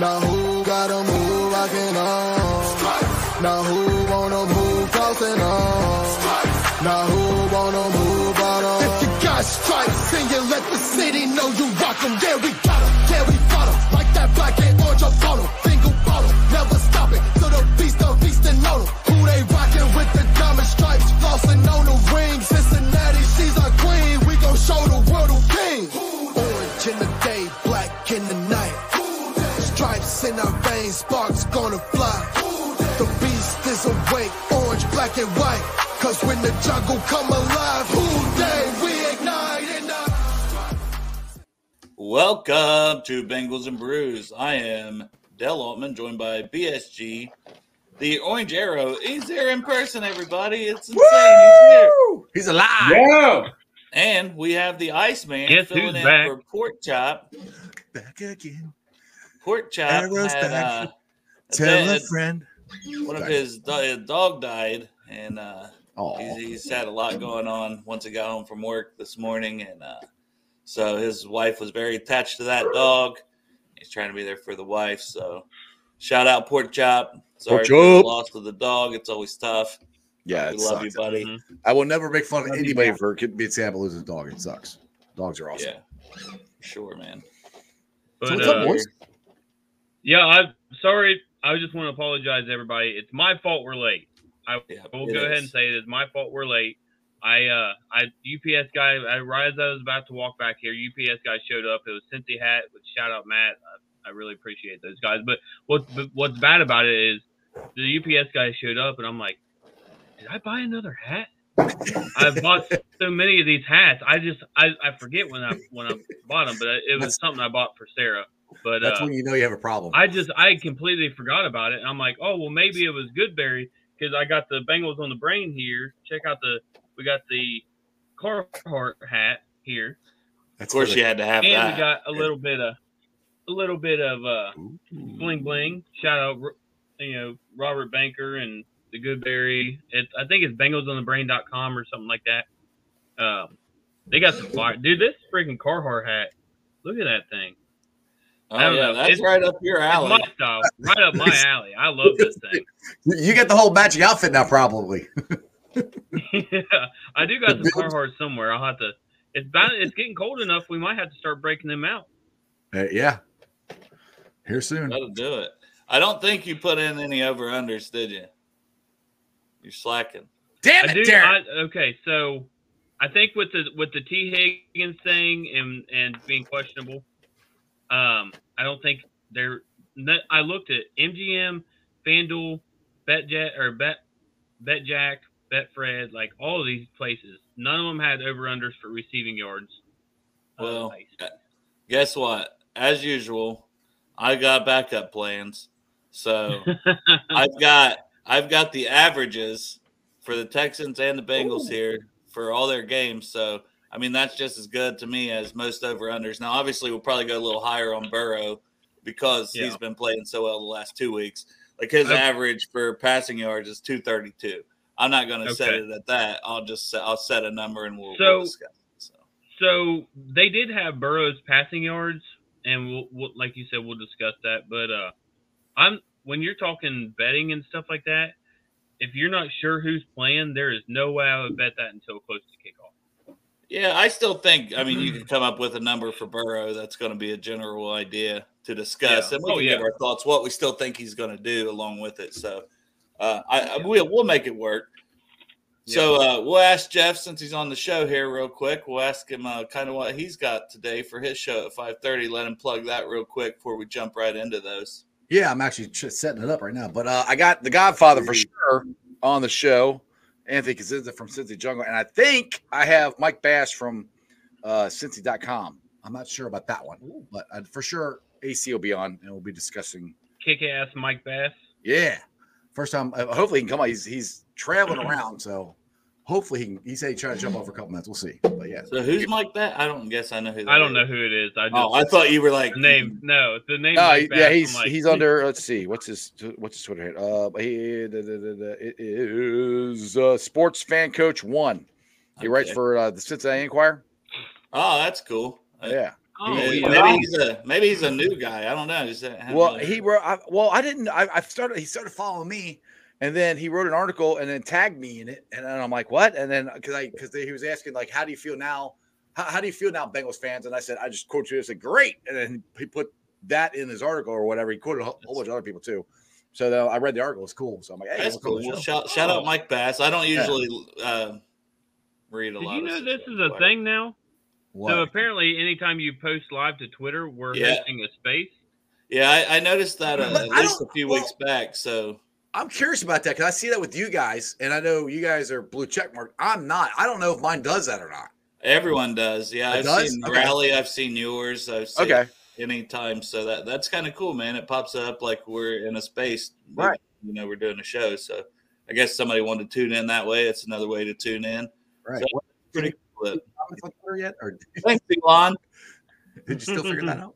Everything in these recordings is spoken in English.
Now who got a move rocking on? Now who wanna move crossing on? Now who wanna move out? If you got stripes and you let the city know you rock 'em, yeah we got 'em, yeah we got 'em. Like that black and orange up on 'em, Stripes in our veins, sparks gonna fly. The beast is awake, orange, black and white. Cause when the jungle come alive, who day we ignite in the Welcome to Bengals and Brews. I am Dell Altman, joined by BSG. The Orange Arrow. He's there in person, everybody. It's insane. He's here. He's alive. Yeah. And we have the Iceman Guess filling in back? for Pork Chop. Back again. Pork Chop Arrow's had back. uh, Tell a- a friend. one of his dog died, and uh, he's, he's had a lot going on once he got home from work this morning, and uh, so his wife was very attached to that dog. He's trying to be there for the wife. So shout out Pork Chop. Sorry Pork for the loss of the dog. It's always tough. yeah. we It love you, sucks. buddy. Mhm. I will never make fun of Love you, anybody man. for being sad to lose a dog. It sucks. Dogs are awesome. Yeah, sure, man. But, So what's up, uh, boys? Yeah, I'm sorry. I just want to apologize, to everybody. It's my fault we're late. I Yeah, We'll it go ahead and say it is my fault we're late. I, uh, I UPS guy. I, right as I was about to walk back here, UPS guy showed up. It was Cincy Hat. With shout out Matt. I, I really appreciate those guys. But what what's bad about it is the UPS guy showed up, and I'm like, did I buy another hat? I've bought so many of these hats. I just I, I forget when I when I bought them, but it was something I bought for Sarah. But That's uh, when you know you have a problem. I just I completely forgot about it. And I'm like, oh well, maybe it was Goodberry because I got the Bengals on the brain here. Check out the we got the Carhartt hat here, Of That's course, for you had to have and that. we got a little bit of a little bit of uh Ooh. bling bling. Shout out, you know, Robert Banker and the Goodberry. It I think it's BengalsOnTheBrain.com or something like that. Um, they got some fire, dude. This freaking Carhartt hat. Look at that thing. I oh don't yeah, know. that's It's- right up your It's alley. my style, right up my alley. I love this thing. You get the whole matching outfit now, probably. yeah, I do got some The Carhartt somewhere. I'll have to. It's about. It's getting cold enough. We might have to start breaking them out. Uh, yeah. Here soon. That'll do it. I don't think you put in any over unders, did you? You're slacking. Damn I it, do. Darren. I, okay, so I think with the with the T Higgins thing and and being questionable, um, I don't think they're. I looked at MGM, FanDuel, BetJet or Bet BetJack, Betfred, like all of these places. None of them had over unders for receiving yards. uh, Well. Guess what? As usual, I got backup plans. So I've got I've got the averages for the Texans and the Bengals here for all their games. So I mean that's just as good to me as most over unders. Now obviously we'll probably go a little higher on Burrow because he's been playing so well the last two weeks. Like his Okay. average for passing yards is two thirty two. I'm not going to set it at that. I'll just set, I'll set a number and we'll, So- we'll discuss. It, so So they did have Burrow's passing yards, and we'll, we'll like you said, we'll discuss that. But uh, I'm when you're talking betting and stuff like that. If you're not sure who's playing, there is no way I would bet that until close to kickoff. Yeah, I still think. I mean, you can come up with a number for Burrow. That's going to be a general idea to discuss, Yeah. and we Oh, can yeah. give our thoughts, what we still think he's going to do along with it. So, uh, I, I Yeah. we'll we'll make it work. So uh, we'll ask Jeff since he's on the show here real quick. We'll ask him uh, kind of what he's got today for his show at five thirty. Let him plug that real quick before we jump right into those. Yeah, I'm actually setting it up right now. But uh, I got the Godfather for sure on the show. Anthony Cosenza from Cincy Jungle. And I think I have Mike Bass from uh, Cincy.com. I'm not sure about that one, but uh, for sure AC will be on and we'll be discussing. Kick ass Mike Bass. Yeah. First time, uh, hopefully he can come on. He's, he's traveling around. So hopefully he can. He said he tried to jump off for a couple minutes. We'll see. But yeah. So who's Mike? That I don't guess I know who. That I don't is. know who it is. I just Oh, I thought you were like the name. No, the name. No, Mike he- Bass, yeah, I'm he's like, he's under. Let's see, what's his what's his Twitter handle? Uh, he da, da, da, da, it is uh, Sports Fan Coach One. He writes for uh, the Cincinnati Enquirer. Oh, that's cool. Uh, Yeah, Oh, maybe, yeah. maybe he's a maybe he's a new guy. I don't know. Just, I Well, really- he wrote. I, well, I didn't. I, I started. He started following me, and then he wrote an article and then tagged me in it, and then I'm like, what? And then because I because he was asking like, how do you feel now? How, how do you feel now, Bengals fans? And I said, I just quoted you. I said, great. And then he put that in his article or whatever. He quoted a whole whole bunch of other people too. So then I read the article. It's cool. So I'm like, hey, that's cool. Well, shout, shout out. Mike Bass. I don't Yeah. usually uh, read a Did lot. you know stuff, this is a but- thing now? What? So apparently, anytime you post live to Twitter, we're Yeah. hosting a space. Yeah, I, I noticed that uh, at least a few well- weeks back. So I'm curious about that because I see that with you guys, and I know you guys are blue check mark. I'm not. I don't know if mine does that or not. everyone does. Yeah, It I've does? seen Okay. Rally. I've seen yours. I've seen Okay. anytime. So that that's kind of cool, man. It pops up like we're in a space. we- Right. You know, we're doing a show. So I guess somebody wanted to tune in that way. It's another way to tune in. Right. So- What, Pretty cool. comments on Twitter yet, or Thanks, Elon. did you still figure that out?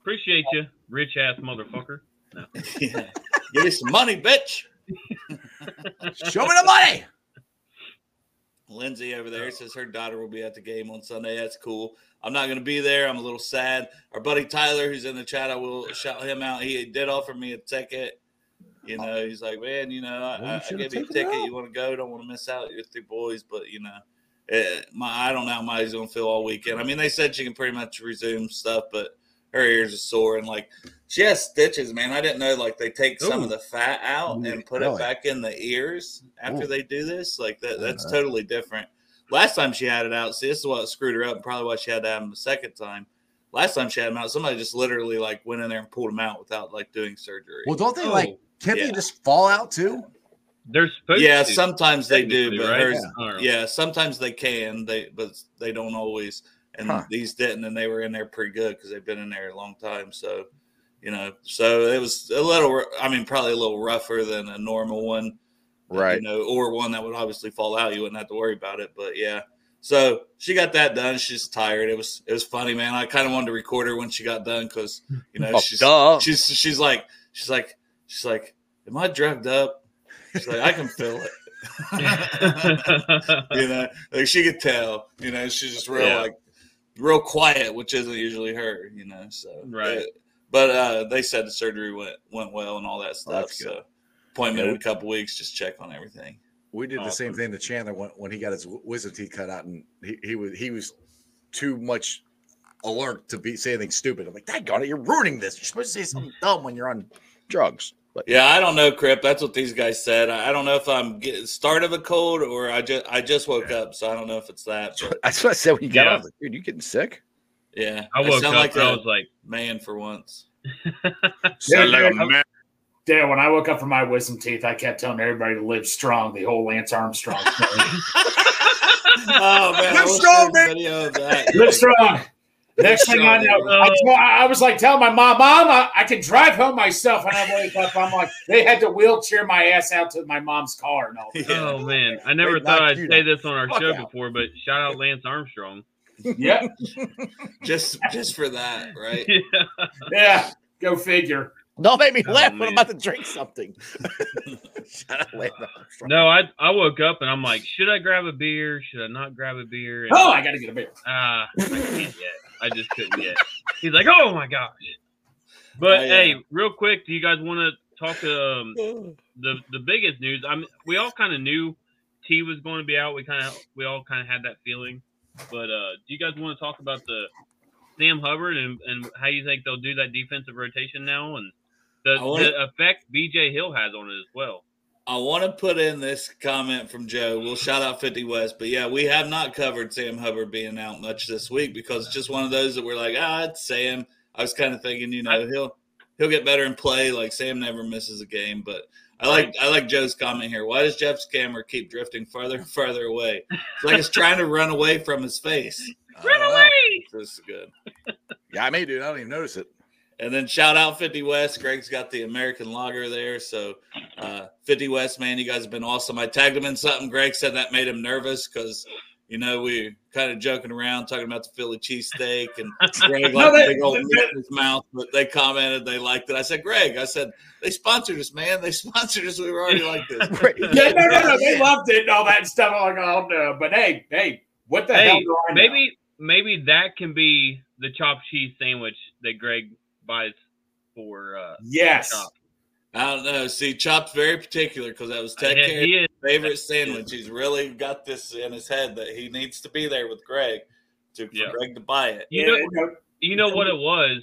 Appreciate you, rich ass motherfucker. yeah. Give me some money, bitch. Show me the money. Lindsay over there says her daughter will be at the game on Sunday. That's cool. I'm not going to be there. I'm a little sad. Our buddy Tyler, who's in the chat, I will shout him out. He did offer me a ticket. You know, he's like, man, you know, I, Well, you I, I gave you a ticket. out." You want to go? Don't want to miss out. You're three boys, but you know, eh, my I don't know how my Molly's going to feel all weekend. I mean, they said she can pretty much resume stuff, but her ears are sore and like she has stitches, man. I didn't know like they take some of the fat out Ooh, and put really? it back in the ears after Ooh. they do this. Like that, that's Uh-huh. totally different. Last time she had it out, see, this is what screwed her up, and probably why she had to have them the second time. Last time she had them out, somebody just literally like went in there and pulled them out without like doing surgery. Well, don't they Oh, like? Can't yeah. they just fall out too? They're supposed yeah, to. sometimes they do, but right? hers, I yeah, sometimes they can, they but they don't always. And Huh. these didn't, and they were in there pretty good because they've been in there a long time. So, you know, so it was a little. I mean, probably a little rougher than a normal one, right? You know, or one that would obviously fall out. You wouldn't have to worry about it. But yeah, so she got that done. She's tired. It was it was funny, man. I kind of wanted to record her when she got done because you know Oh, she's duh. she's she's like she's like she's like, am I drugged up? She's like, I can feel it. you know, like she could tell. You know, she's just real Yeah. like real quiet, which isn't usually her. You know, so Right. But uh, they said the surgery went went well and all that stuff. that's good. so appointment Yeah. in a couple weeks, just check on everything. We did the same thing to Chandler when, when he got his wisdom teeth cut out, and he, he was he was too much alert to be say anything stupid. I'm like, "That got it! You're ruining this. You're supposed to say something dumb when you're on drugs." But Yeah, I don't know, Crip. That's what these guys said. I, I don't know if I'm getting start of a cold or I just I just woke up, so I don't know if it's that. But that's what I said when you got Yeah. out. Like, Dude, you getting sick? Yeah, I woke sound up like and I a was like, man for once. Yeah, like a man. Dad, when I woke up from my wisdom teeth, I kept telling everybody to live strong. The whole Lance Armstrong story. oh man, Live strong, man. a video of that. live strong. Next thing I know, I, told- I was like telling my mom, "Mom, I, I can drive home myself." When I wake up, I'm like, they had to wheelchair my ass out to my mom's car and all. that. Yeah. oh man, I never They thought I'd say the this on our fuck show out. before, but shout out Lance Armstrong. Yeah, just just for that, right? yeah. yeah. Go figure. Don't make me Oh, laugh when. I'm about to drink something. Shut up, Lance Armstrong. No, I I woke up and I'm like, should I grab a beer? Should I not grab a beer? And, Oh, I got to get a beer. Ah, I can't yet. I just couldn't yet. He's like, oh my gosh. But Oh, yeah. hey, real quick, do you guys want to talk um, the the biggest news? I mean, we all kind of knew T was going to be out. We kind of we all kind of had that feeling. But uh, do you guys want to talk about the Sam Hubbard and, and how you think they'll do that defensive rotation now and the, I wanna- the effect BJ Hill has on it as well? I want to put in this comment from Joe. We'll shout out 50 West, but yeah, we have not covered Sam Hubbard being out much this week because it's just one of those that we're like, ah, it's Sam. I was kind of thinking, you know, he'll he'll get better and play. Like Sam never misses a game, but I like I like Joe's comment here. Why does Jeff's camera keep drifting farther and farther away? It's like it's trying to run away from his face. Run don't know. Away! This is good. Yeah, I may, dude. I don't even notice it. And then shout out 50 West. Greg's got the American Lager there. So, uh, 50 West, man, you guys have been awesome. I tagged him in something. Greg said that made him nervous because, you know, we were kind of joking around talking about the Philly cheesesteak and Greg No, liked they- the big old they- in his mouth, but they commented they liked it. I said, Greg, I said, they sponsored us, man. They sponsored us. We were already like this. Yeah, no, no, no. They loved it and all that stuff. I'm like, oh no. But hey, hey, what the hell Hey, do I know? maybe maybe that can be the chopped cheese sandwich that Greg buys for uh, Yes. Chop. I don't know. See, Chop's very particular because that was tech Yeah, Carey's he is. Favorite sandwich. He's really got this in his head that he needs to be there with Greg to for Yeah. Greg to buy it. You know, no, you know what it was.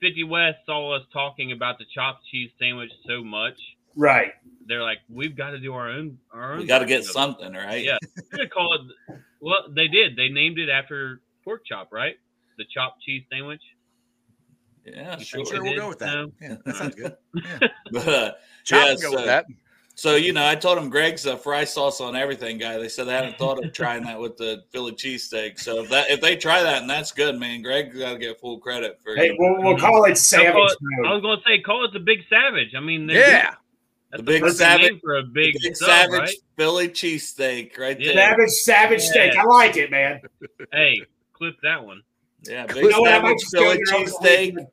Fifty West saw us talking about the chopped cheese sandwich so much. right. They're like, we've got to do our own. Our own. We got to get version it." something, right? Yeah, we're call it. Well, they did. They named it after pork chop, right? The chopped cheese sandwich. Yeah, sure. Sure, we'll did? go with that. No. Yeah, that sounds good. But uh, Chop Yeah, go so- with that. So you know, I told him Greg's a fry sauce on everything guy. They said they hadn't thought of trying that with the Philly cheesesteak. So if that if they try that and that's good, man, Greg got to get full credit for. It. Hey, we'll, we'll mm-hmm. call it savage call it- I was gonna say, call it the Big Savage. I mean, they're- Yeah. that's The Big Savage- for a big, Big sub, savage right? Philly cheesesteak, right Yeah. there. Savage, savage steak. I like it, man. Hey, clip that one. Yeah, big You know savage might Philly there over the cheesesteak.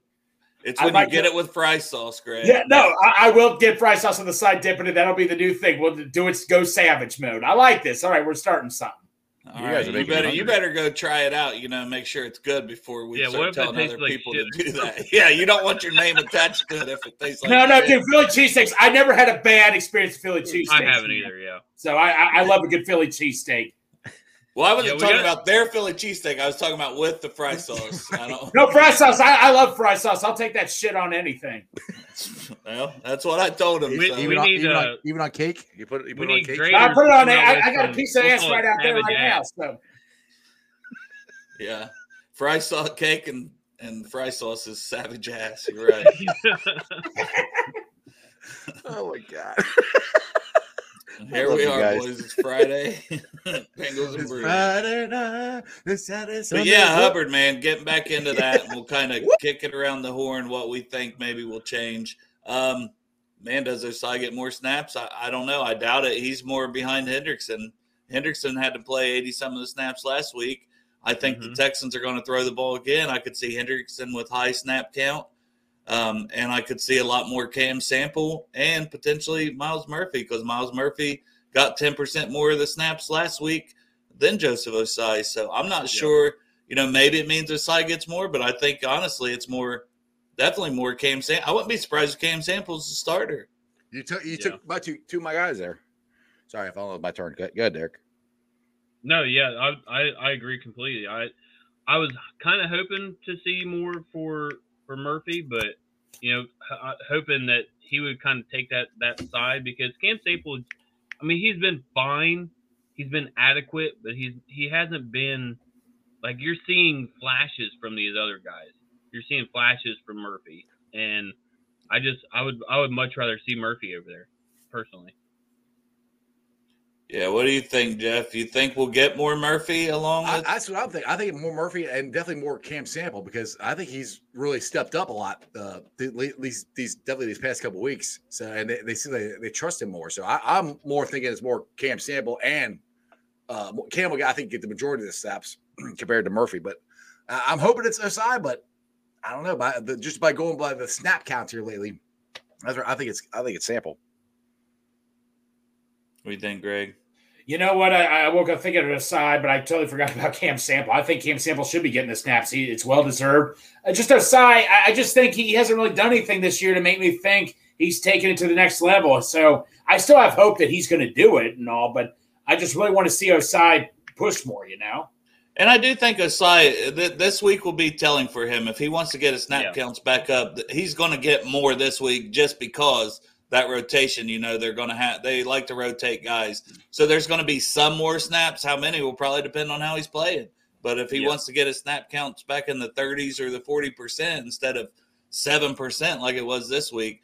Weekend. It's when might you get go- it with fry sauce, Greg. Yeah, no, I, I will get fry sauce on the side, dip it in. That'll be the new thing. We'll do it. Go savage mode. I like this. All right, we're starting something. All You right, you better you better go try it out. You know, make sure it's good before we Yeah, start telling other like people shit? to do that. Yeah, you don't want your name attached to it if it tastes like no, no, shit. dude. Philly cheesesteaks. I never had a bad experience with Philly cheesesteaks. I haven't either. Yeah. So I, I, I love a good Philly cheesesteak. Well, I wasn't Yeah, talking got- about their Philly cheesesteak. I was talking about with the fry sauce. I don't. No fry sauce. I, I love fry sauce. I'll take that shit on anything. Well, that's what I told him. We- so- we Even, on, need, even, uh, on, even on cake, you put you we put it on need cake. I put it on there. Come out I, I got a piece of ass right out there savage right now. So yeah, fry sauce cake and and fry sauce is savage ass. You're right. Oh my god! Here we are, guys. boys. It's Friday. Bengals and. Friday night. It's Saturday. But yeah, Hubbard, man, getting back into that, and we'll kind of kick it around the horn. What we think maybe will change. Um, man, does Ossai get more snaps? I, I don't know. I doubt it. He's more behind Hendrickson. Hendrickson had to play eighty some of the snaps last week. I think Mhm. the Texans are going to throw the ball again. I could see Hendrickson with high snap count, um, and I could see a lot more Cam Sample and potentially Myles Murphy because Myles Murphy got ten percent more of the snaps last week than Joseph Ossai. So I'm not Yeah. sure. You know, maybe it means Ossai gets more, but I think honestly, it's more, definitely more Cam Sample. I wouldn't be surprised if Cam Sample's the starter. You took you Yeah. took my two two of my guys there. Sorry, I followed my turn. Go go ahead, Derek. No, yeah, I, I I agree completely. I I was kind of hoping to see more for for Murphy, but you know, h- uh, hoping that he would kind of take that that side because Cam Sample, I mean, he's been fine, he's been adequate, but he's he hasn't been like you're seeing flashes from these other guys. You're seeing flashes from Murphy, and I just I would I would much rather see Murphy over there personally. Yeah, what do you think, Jeff? You think we'll get more Murphy along I, with? that's what I'm thinking. I think more Murphy and definitely more Cam Sample because I think he's really stepped up a lot. Uh, th- at least these definitely these past couple weeks. So and they, they see they, they trust him more. So I, I'm more thinking it's more Cam Sample and uh, Cam will I think get the majority of the snaps compared to Murphy. But I- I'm hoping it's Ossai, but I don't know. By the, just by going by the snap counts here lately, that's where I think it's I think it's Sample. What do you think, Greg? You know what? I, I woke up thinking of Ossai, but I totally forgot about Cam Sample. I think Cam Sample should be getting the snaps. He, it's well deserved. Uh, just aside, I, I just think he hasn't really done anything this year to make me think he's taking it to the next level. So I still have hope that he's going to do it and all, but I just really want to see Ossai push more. You know? And I do think Ossai th- this week will be telling for him if he wants to get his snap Yeah. counts back up. He's going to get more this week just because that rotation. You know, they're going to have they like to rotate guys, so there's going to be some more snaps. How many will probably depend on how he's playing. But if he Yeah. wants to get his snap counts back in the 30s or the 40 percent instead of seven percent like it was this week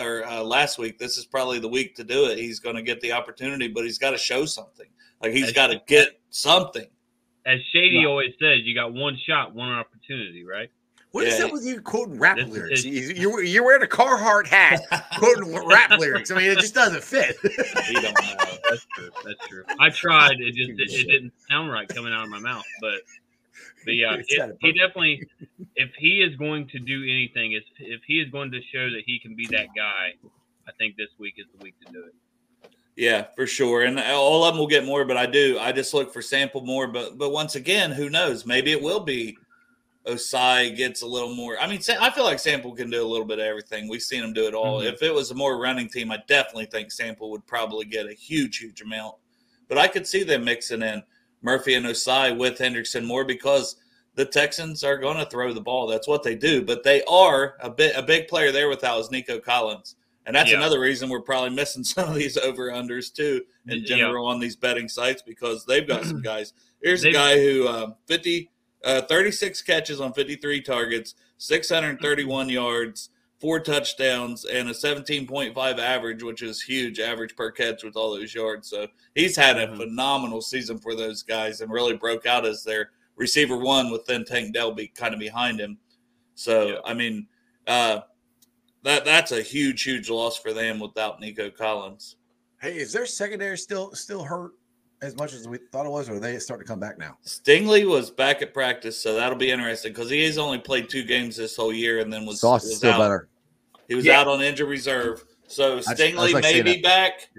or uh, last week, this is probably the week to do it. He's going to get the opportunity, but he's got to show something. Like he's got to get something. As Shady always says, you got one shot, one opportunity, right? What is Yeah. that with you quoting rap This lyrics? is- You, you're, you're wearing a Carhartt hat, quoting rap lyrics. I mean, it just doesn't fit. He don't know. That's true. That's true. I tried. It just it, it didn't sound right coming out of my mouth. But but yeah, It's got it, it he definitely. If he is going to do anything, if if he is going to show that he can be that guy, I think this week is the week to do it. Yeah, for sure. And uh, all of them will get more, but I do. I just look for sample more. But but once again, who knows? Maybe it will be Ossai gets a little more. I mean, I feel like Sample can do a little bit of everything. We've seen him do it all. Mhm. If it was a more running team, I definitely think Sample would probably get a huge, huge amount. But I could see them mixing in Murphy and Ossai with Hendrickson more because the Texans are going to throw the ball. That's what they do. But they are a bit a big player there without is Nico Collins. And that's Yeah. another reason we're probably missing some of these over unders too in Yeah. general on these betting sites because they've got some guys. Here's a They've- guy who um, 50, uh, 36 catches on 53 targets, 631 yards, four touchdowns, and a 17.5 average, which is huge average per catch with all those yards. So he's had a Mhm. phenomenal season for those guys and really broke out as their receiver one with then Tank Dell be kind of behind him. So Yeah. I mean, uh, that that's a huge, huge loss for them without Nico Collins. Hey, is their secondary still still hurt as much as we thought it was, or are they starting to come back now? Stingley was back at practice, so that'll be interesting because he has only played two games this whole year and then was, Sauce was still out. better. He was Yeah. out on injury reserve. So I just Stingley like may be that. back,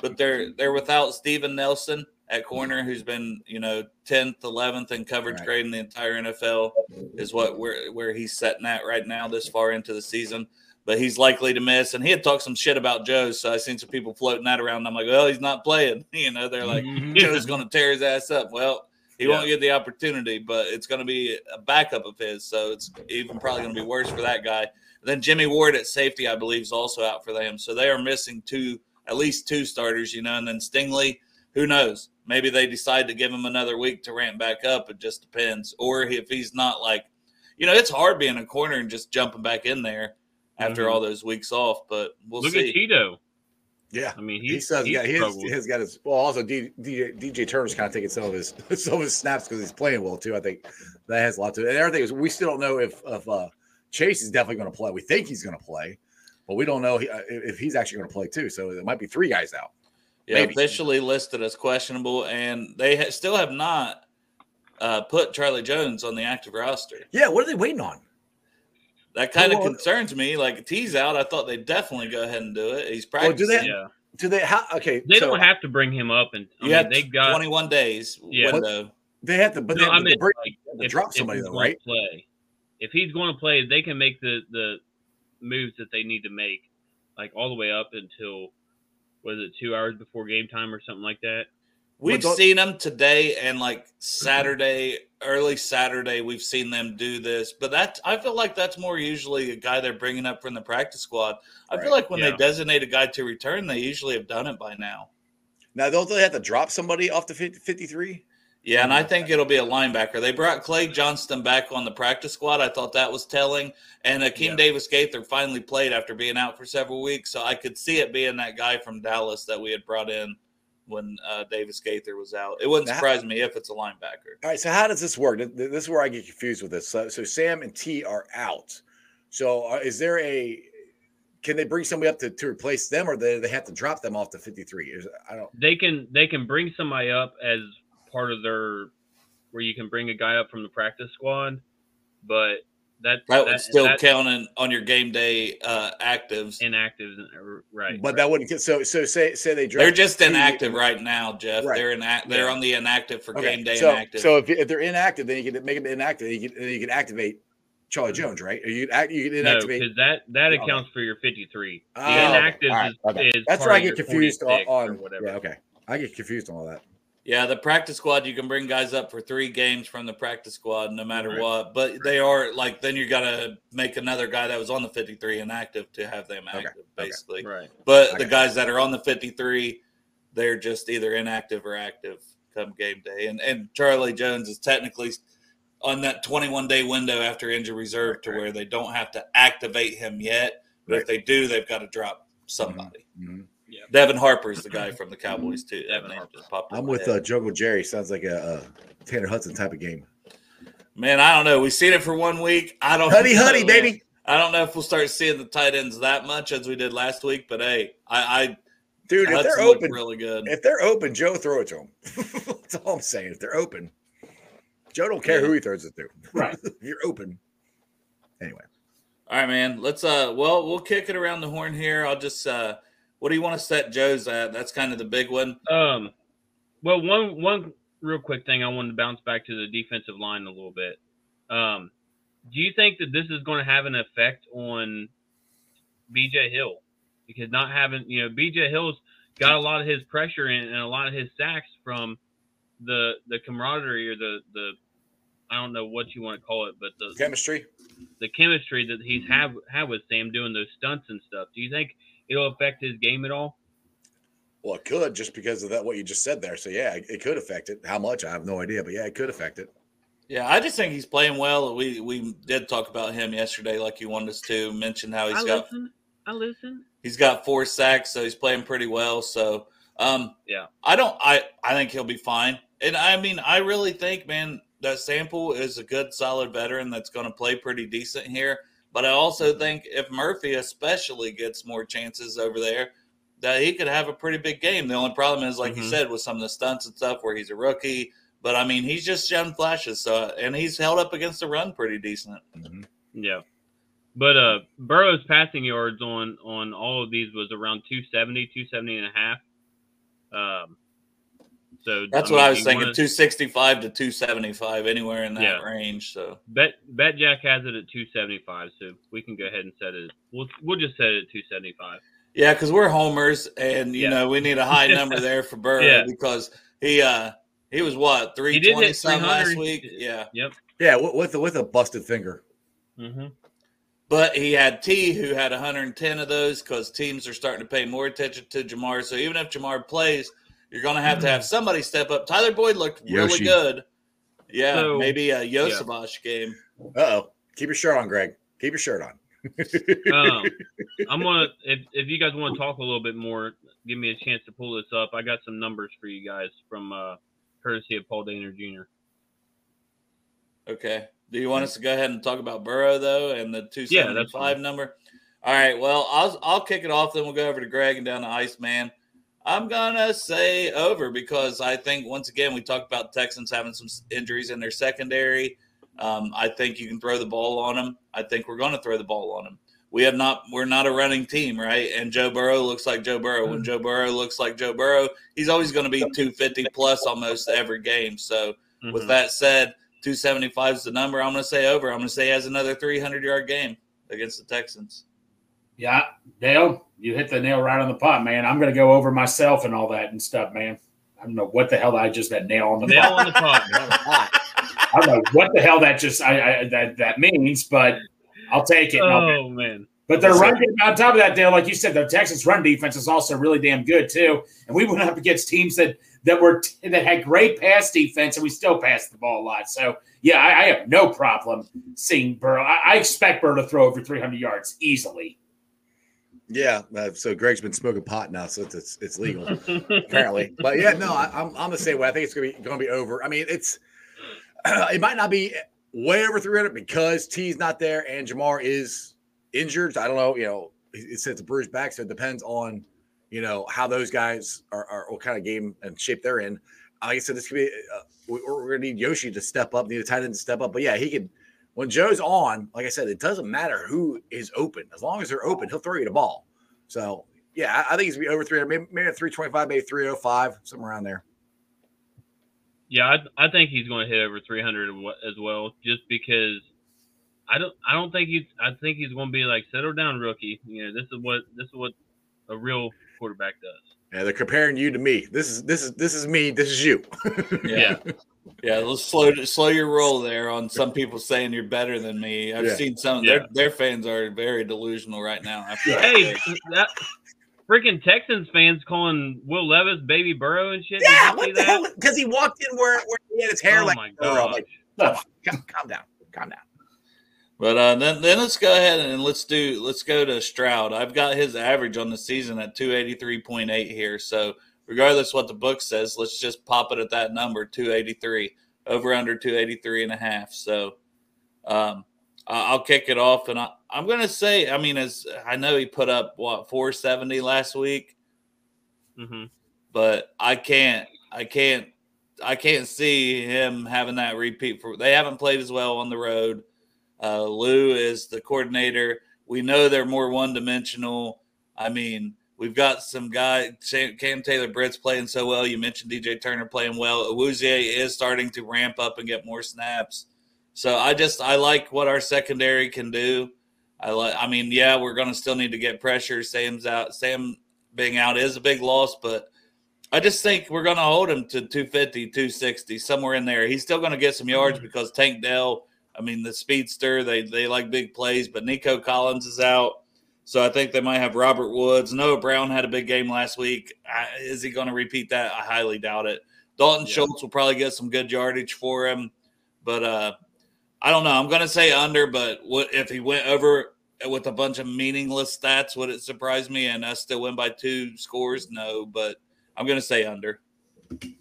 but they're they're without Steven Nelson at corner, who's been you know tenth, eleventh in coverage Right. grade in the entire NFL, is what where where he's setting at right now this far into the season. But he's likely to miss, and he had talked some shit about Joe. So I seen some people floating that around. I'm like, well, he's not playing. You know, they're like, Mhm. Joe's going to tear his ass up. Well, he Yeah. won't get the opportunity, but it's going to be a backup of his. So it's even probably going to be worse for that guy. then Jimmy Ward at safety, I believe, is also out for them. So they are missing two, at least two starters, you know. And then Stingley, who knows? Maybe they decide to give him another week to ramp back up. It just depends. Or if he's not like, you know, it's hard being a corner and just jumping back in there after Mhm. all those weeks off. But we'll see. Look see. at Tito. Yeah. I mean, He he's, still has he's got, he has, struggled. he has got his well. Also, DJ, DJ Turner's kind of taking some of his some of his snaps because he's playing well too. I think that has a lot to it. And everything is we still don't know if if uh, Chase is definitely going to play. We think he's going to play, but we don't know he- uh, if he's actually going to play too. So it might be three guys out. Yeah, Maybe. officially listed as questionable, and they ha- still have not uh, put Charlie Jones on the active roster. Yeah, what are they waiting on? That kind of Well, concerns me. Like tease out, I thought they'd definitely go ahead and do it. He's Well, do practicing. they- yeah, Do they? How okay? they so don't have to bring him up, and I you mean, they've got. 21 days Yeah. window. They have to, but No, they, I have to mean, bring- like, to if, drop somebody he's though, right? Play. If he's going to play, they can make the the moves that they need to make, like all the way up until was it two hours before game time or something like that. We've don't- seen them today and like Saturday, early Saturday. We've seen them do this, but that I feel like that's more usually a guy they're bringing up from the practice squad. I Right. feel like when Yeah. they designate a guy to return, they usually have done it by now. now don't they have to drop somebody off the 53? Yeah, and I mm. think it'll be a linebacker. They brought Clay Johnston back on the practice squad. I thought that was telling. And Akeem Yeah. Davis Gaither finally played after being out for several weeks. So I could see it being that guy from Dallas that we had brought in when uh, Davis Gaither was out. It wouldn't That- surprise me if it's a linebacker. All right, so how does this work? Th- th- This is where I get confused with this. So, so Sam and T are out. So, uh, is there a? Can they bring somebody up to, to replace them, or they they have to drop them off to fifty three? I don't. They can they can bring somebody up as part of their where you can bring a guy up from the practice squad, but that That would still that- count in, on your game day uh, actives. inactive, right? But that wouldn't. get So, so say say they drop. They're just T- inactive right now, Jeff. Right. They're inact- They're Yeah. on the inactive for Okay, game day so inactive. so if, if they're inactive, then you can make them inactive. Then you can, then you can activate Charlie Jones, right? Or you act, you can no, inactivate. because that that Okay. accounts for your fifty-three. The Oh, inactive All right, is, okay. is That's part where I get confused on. on whatever. yeah, okay. I get confused on all that. Yeah, the practice squad, you can bring guys up for three games from the practice squad no matter Right. what. But they are like, then you got to make another guy that was on the 53 inactive to have them active, okay. basically. Right. But I the guys that are on the 53, they're just either inactive or active come game day. And, and Charlie Jones is technically on that 21 day window after injury reserve to where they don't have to activate him yet. But if they do, they've got to drop somebody. Mhm. Devin Harper is the guy from the Cowboys, too. Devin Harper. just popped in I'm with head. uh, Jungle Jerry. Sounds like a, a Tanner Hudson type of game. Man, I don't know. We've seen it for one week. I don't Huddy, know, huddy, man. baby. I don't know if we'll start seeing the tight ends that much as we did last week, but hey, I, Dude, I if Hudson they're open, really good. if they're open, Joe throw it to them. That's all I'm saying. If they're open, Joe don't care Yeah. who he throws it to. Right. you're open. Anyway, All right, man. Let's uh well, we'll kick it around the horn here. I'll just uh what do you want to set Joe's at? That's kind of the big one. Um, well, one one real quick thing I wanted to bounce back to the defensive line a little bit. Um, do you think that this is going to have an effect on BJ Hill? Because not having, you know, BJ Hill's got a lot of his pressure and, and a lot of his sacks from the the camaraderie or the the I don't know what you want to call it, but the Chemistry. the chemistry that he's have had with Sam doing those stunts and stuff. Do you think it'll affect his game at all? Well, it could just because of that what you just said there. So yeah, it, it could affect it. How much I have no idea, but yeah, it could affect it. Yeah, I just think he's playing well. We we did talk about him yesterday, like you wanted us to mention how he's I got listen. I listen. he's got four sacks, so he's playing pretty well. So um Yeah. I don't I I think he'll be fine. And I mean, I really think, man, that Sample is a good solid veteran that's gonna play pretty decent here. But I also think if Murphy especially gets more chances over there, that he could have a pretty big game. The only problem is, like you Mhm. said, with some of the stunts and stuff where he's a rookie. But I mean, he's just shown flashes. So and he's held up against the run pretty decent. Yeah. But uh Burrow's passing yards on on all of these was around 270, 270 and a half. Um so That's I what I was thinking. wanna- Two sixty five to two seventy five, anywhere in that Yeah. range. So Bet Bet Jack has it at 275, so we can go ahead and set it. We'll we'll just set it at 275. yeah, because we're homers, and you Yeah. know we need a high number there for Burrow Yeah. because he uh he was what three He did twenty hit some last week. Yeah, Yep. Yeah, with with a, with a busted finger. Mm-hmm. but he had T who had one hundred and ten of those because teams are starting to pay more attention to Ja'Marr. So even if Ja'Marr plays, you're going to have to have somebody step up. Tyler Boyd looked really Yoshi. good. Yeah, So- maybe a Iosivas game. Uh oh. Keep your shirt on, Greg. Keep your shirt on. um, I'm gonna if if you guys want to talk a little bit more, give me a chance to pull this up. I got some numbers for you guys from uh, courtesy of Paul Dehner Jr. Okay. Do you want us to go ahead and talk about Burrow though and the two seventy five Yeah, seventy that's five fine. number? All right. Well, I'll I'll kick it off. Then we'll go over to Greg and down to Iceman. I'm gonna say over because I think once again we talked about Texans having some injuries in their secondary. Um, I think you can throw the ball on them. I think we're going to throw the ball on them. We have not. We're not a running team, right? And Joe Burrow looks like Joe Burrow. Hmm. When Joe Burrow looks like Joe Burrow, he's always going to be 250 plus almost every game. So with Mhm. that said, 275 is the number. I'm going to say over. I'm going to say he has another 300 yard game against the Texans. Yeah, Dale, you hit the nail right on the pot, man. I'm going to go over myself and all that and stuff, man. I don't know what the hell I just that nail on the nail pot. on the pot. I don't know what the hell that just I, I that that means, but I'll take it. and I'll- oh man, But their run sir. on top of that, Dale, like you said, the Texas run defense is also really damn good too. And we went up against teams that that were that had great pass defense, and we still passed the ball a lot. So yeah, I, I have no problem seeing Burrow. I, I expect Burrow to throw over 300 yards easily. Yeah. Uh, so Greg's been smoking pot now, so it's it's, it's legal apparently. But yeah, no, I, I'm I'm the same way. I think it's gonna be gonna be over. I mean, it's it might not be way over 300 because T's not there and Ja'Marr is injured. I don't know. You know, it says a bruised back, so it depends on you know how those guys are, are what kind of game and shape they're in. Like I said, this could be. Uh, we- we're going to need Yoshi to step up, need a tight end to step up. But yeah, he could. When Joe's on, like I said, it doesn't matter who is open. As long as they're open, he'll throw you the ball. So yeah, I, I think he's gonna be over 300, maybe, maybe 325, maybe 305, somewhere around there. yeah, I, I think he's going to hit over 300 as well, just because I don't I don't think he's I think he's going to be like settle down rookie. You know, this is what this is what a real quarterback does. Yeah, they're comparing you to me. This is this is this is me. This is you. Yeah. Yeah, let's slow slow your roll there on some people saying you're better than me. I've Yeah. seen some Yeah. their their fans are very delusional right now. Hey, that freaking Texans fans calling Will Levis baby Burrow and shit. Yeah, what the that? hell? Because he walked in where, where he had his hair Oh like. my Burrow. God! like, come on, calm, calm down, calm down. But uh, then then let's go ahead and let's do let's go to Stroud. I've got his average on the season at two eighty three point eight here. So regardless what the book says, let's just pop it at that number two eighty three over under 283 and a half. So um, I'll kick it off, and I, I'm going to say, I mean, as I know he put up what 470 last week, hmm but I can't, I can't, I can't see him having that repeat. For they haven't played as well on the road. Uh, Lou is the coordinator. We know they're more one dimensional. I mean, we've got some guy, Cam Taylor Britt's playing so well. You mentioned DJ Turner playing well. Awuzie is starting to ramp up and get more snaps. So I just I like what our secondary can do. I like. I mean, yeah, we're going to still need to get pressure. Sam's out. Sam being out is a big loss, but I just think we're going to hold him to 250, 260, somewhere in there. He's still going to get some yards mm-hmm. because Tank Dell. I mean, the speedster. They they like big plays, but Nico Collins is out. So I think they might have Robert Woods. Noah Brown had a big game last week. I, is he going to repeat that? I highly doubt it. Dalton yeah. Schultz will probably get some good yardage for him, but uh, I don't know. I'm going to say under, but what if he went over with a bunch of meaningless stats? Would it surprise me and us still win by two scores? No, but I'm going to say under.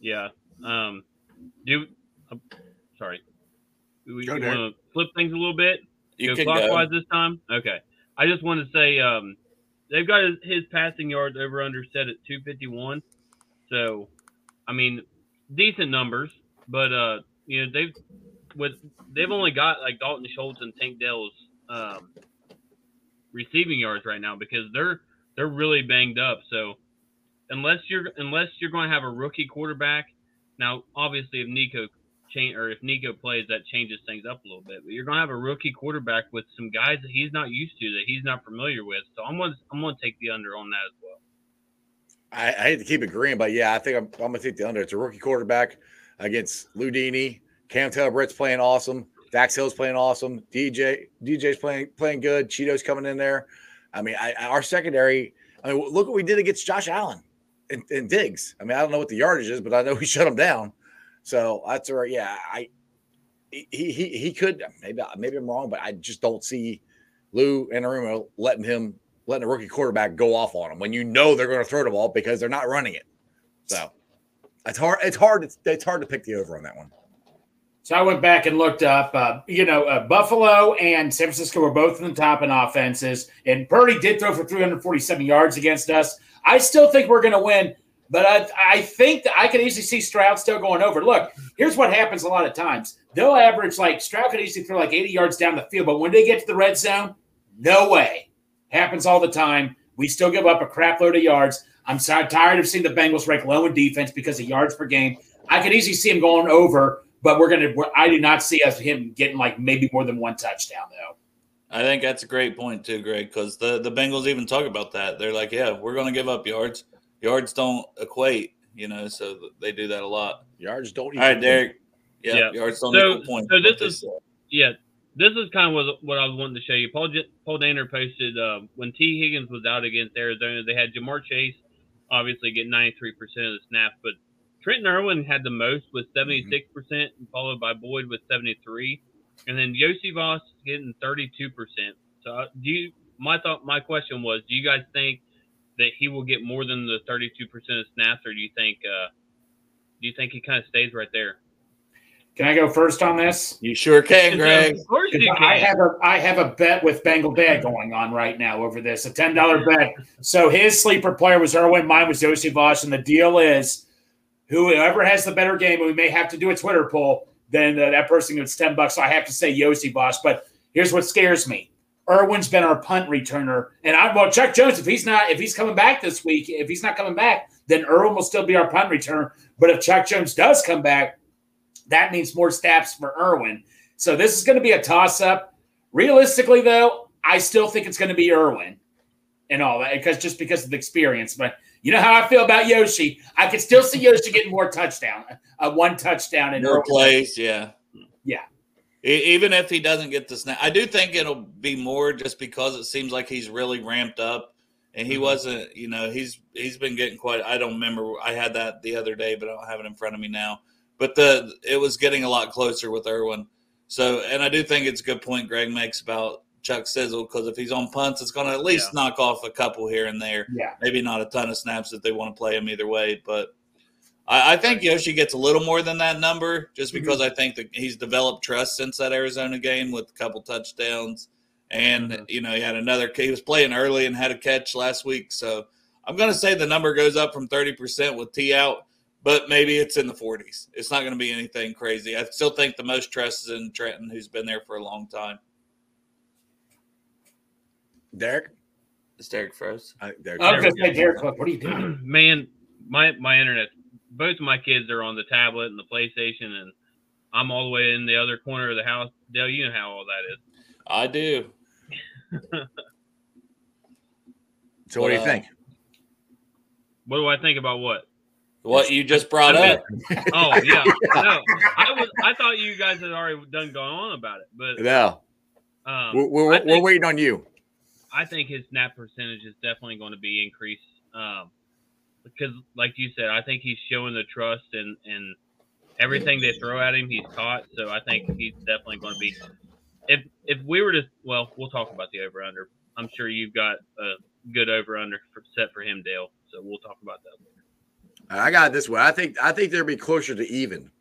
Yeah. Um, do uh, sorry. Do we want to flip things a little bit? You go clockwise go. this time. Okay. I just want to say um, they've got his, his passing yards over under set at 251. So, I mean, decent numbers, but uh, you know they've with they've only got like Dalton Schultz and Tank Dell's um, receiving yards right now because they're they're really banged up. So unless you're unless you're going to have a rookie quarterback, now obviously if Nico change or if Nico plays, that changes things up a little bit. But you're going to have a rookie quarterback with some guys that he's not used to, that he's not familiar with. So I'm going to, I'm to take the under on that as well. I, I hate to keep agreeing, but yeah, I think I'm, I'm going to take the under. It's a rookie quarterback against Ludini. Cam Taylor Britt's playing awesome. Dax Hill's playing awesome. DJ DJ's playing playing good. Chido's coming in there. I mean, I, our secondary. I mean, look what we did against Josh Allen and, and Diggs. I mean, I don't know what the yardage is, but I know we shut him down. So that's right. Yeah, I he he he could maybe maybe I'm wrong, but I just don't see Lou Anarumo letting him letting a rookie quarterback go off on him when you know they're going to throw the ball because they're not running it. So it's hard. It's hard. It's, it's hard to pick the over on that one. So I went back and looked up. Uh, you know, uh, Buffalo and San Francisco were both in the top in offenses, and Purdy did throw for 347 yards against us. I still think we're going to win but I, I think that I could easily see Stroud still going over. Look, here's what happens a lot of times. They'll average like Stroud could easily throw like 80 yards down the field, but when they get to the red zone, no way. Happens all the time. We still give up a crap load of yards. I'm so tired of seeing the Bengals rank low in defense because of yards per game. I could easily see him going over, but we're gonna. I do not see us him getting like maybe more than one touchdown though. I think that's a great point too, Greg, because the the Bengals even talk about that. They're like, yeah, we're to give up yards yards don't equate, you know, so they do that a lot. Yards don't. All right, Derek. Yeah, yeah. yards don't so, equal points. So this is yeah, this is kind of what, what I was wanting to show you. Paul Paul Dehner posted uh, when T Higgins was out against Arizona, they had Ja'Marr Chase obviously get 93% of the snaps, but Trenton Irwin had the most with 76%, mm-hmm. followed by Boyd with 73, and then Iosivas getting 32%. So uh, do you? My thought, my question was, do you guys think that he will get more than the 32% of snaps, or do you think uh, do you think he kind of stays right there? Can I go first on this? You sure can, Greg. Of course you can. I have a I have a bet with Bengal Dad going on right now over this, a ten dollar bet. So his sleeper player was Irwin, mine was Iosivas, and the deal is whoever has the better game, we may have to do a Twitter poll, then uh, that person gets ten bucks. So I have to say Iosivas. But here's what scares me: Irwin's been our punt returner, and I well Chuck Jones. If he's not, if he's coming back this week, if he's not coming back, then Irwin will still be our punt returner. But if Chuck Jones does come back, that means more snaps for Irwin. So this is going to be a toss up. Realistically, though, I still think it's going to be Irwin and all that because just because of the experience. But you know how I feel about Yoshi. I can still see Yoshi getting more touchdown, uh, one touchdown in more plays. Yeah, yeah even if he doesn't get the snap, I do think it'll be more just because it seems like he's really ramped up, and he mm-hmm. wasn't. You know, he's he's been getting quite. I don't remember. I had that the other day, but I don't have it in front of me now. But the it was getting a lot closer with Irwin. So, and I do think it's a good point Greg makes about Chuck Sizzle because if he's on punts, it's going to at least yeah. knock off a couple here and there. Yeah, maybe not a ton of snaps if they want to play him either way, but I, I, think Yoshi gets a little more than that number just mm-hmm. because mm-hmm. I think that he's developed trust since that Arizona game with a couple touchdowns. And, mm-hmm. you know, he had another, he was playing early and had a catch last week. So I'm going to say the number goes up from 30% with T out, but maybe it's in the 40s. It's not going to be anything crazy. I still think the most trust is in Trenton, who's been there for a long time. Derek? It's Derek Frost. I, Derek, I was going to say, Derek, what are you doing? Man, my, my internet both of my kids are on the tablet and the PlayStation, and I'm all the way in the other corner of the house Dale, you know how all that is. I do. So what do you Uh, think? What do I think about what? What you just brought I up. Oh yeah, no, I was. I thought you guys had already done going on about it, but No, um, we're, we're, I we're waiting on you. I think his snap percentage is definitely going to be increased. Um, because, like you said, I think he's showing the trust and and everything they throw at him, he's caught. So I think he's definitely going to be. If if we were to, well, we'll talk about the over under. I'm sure you've got a good over under set for him, Dale. So we'll talk about that later. I got it this way. I think I think they'll be closer to even.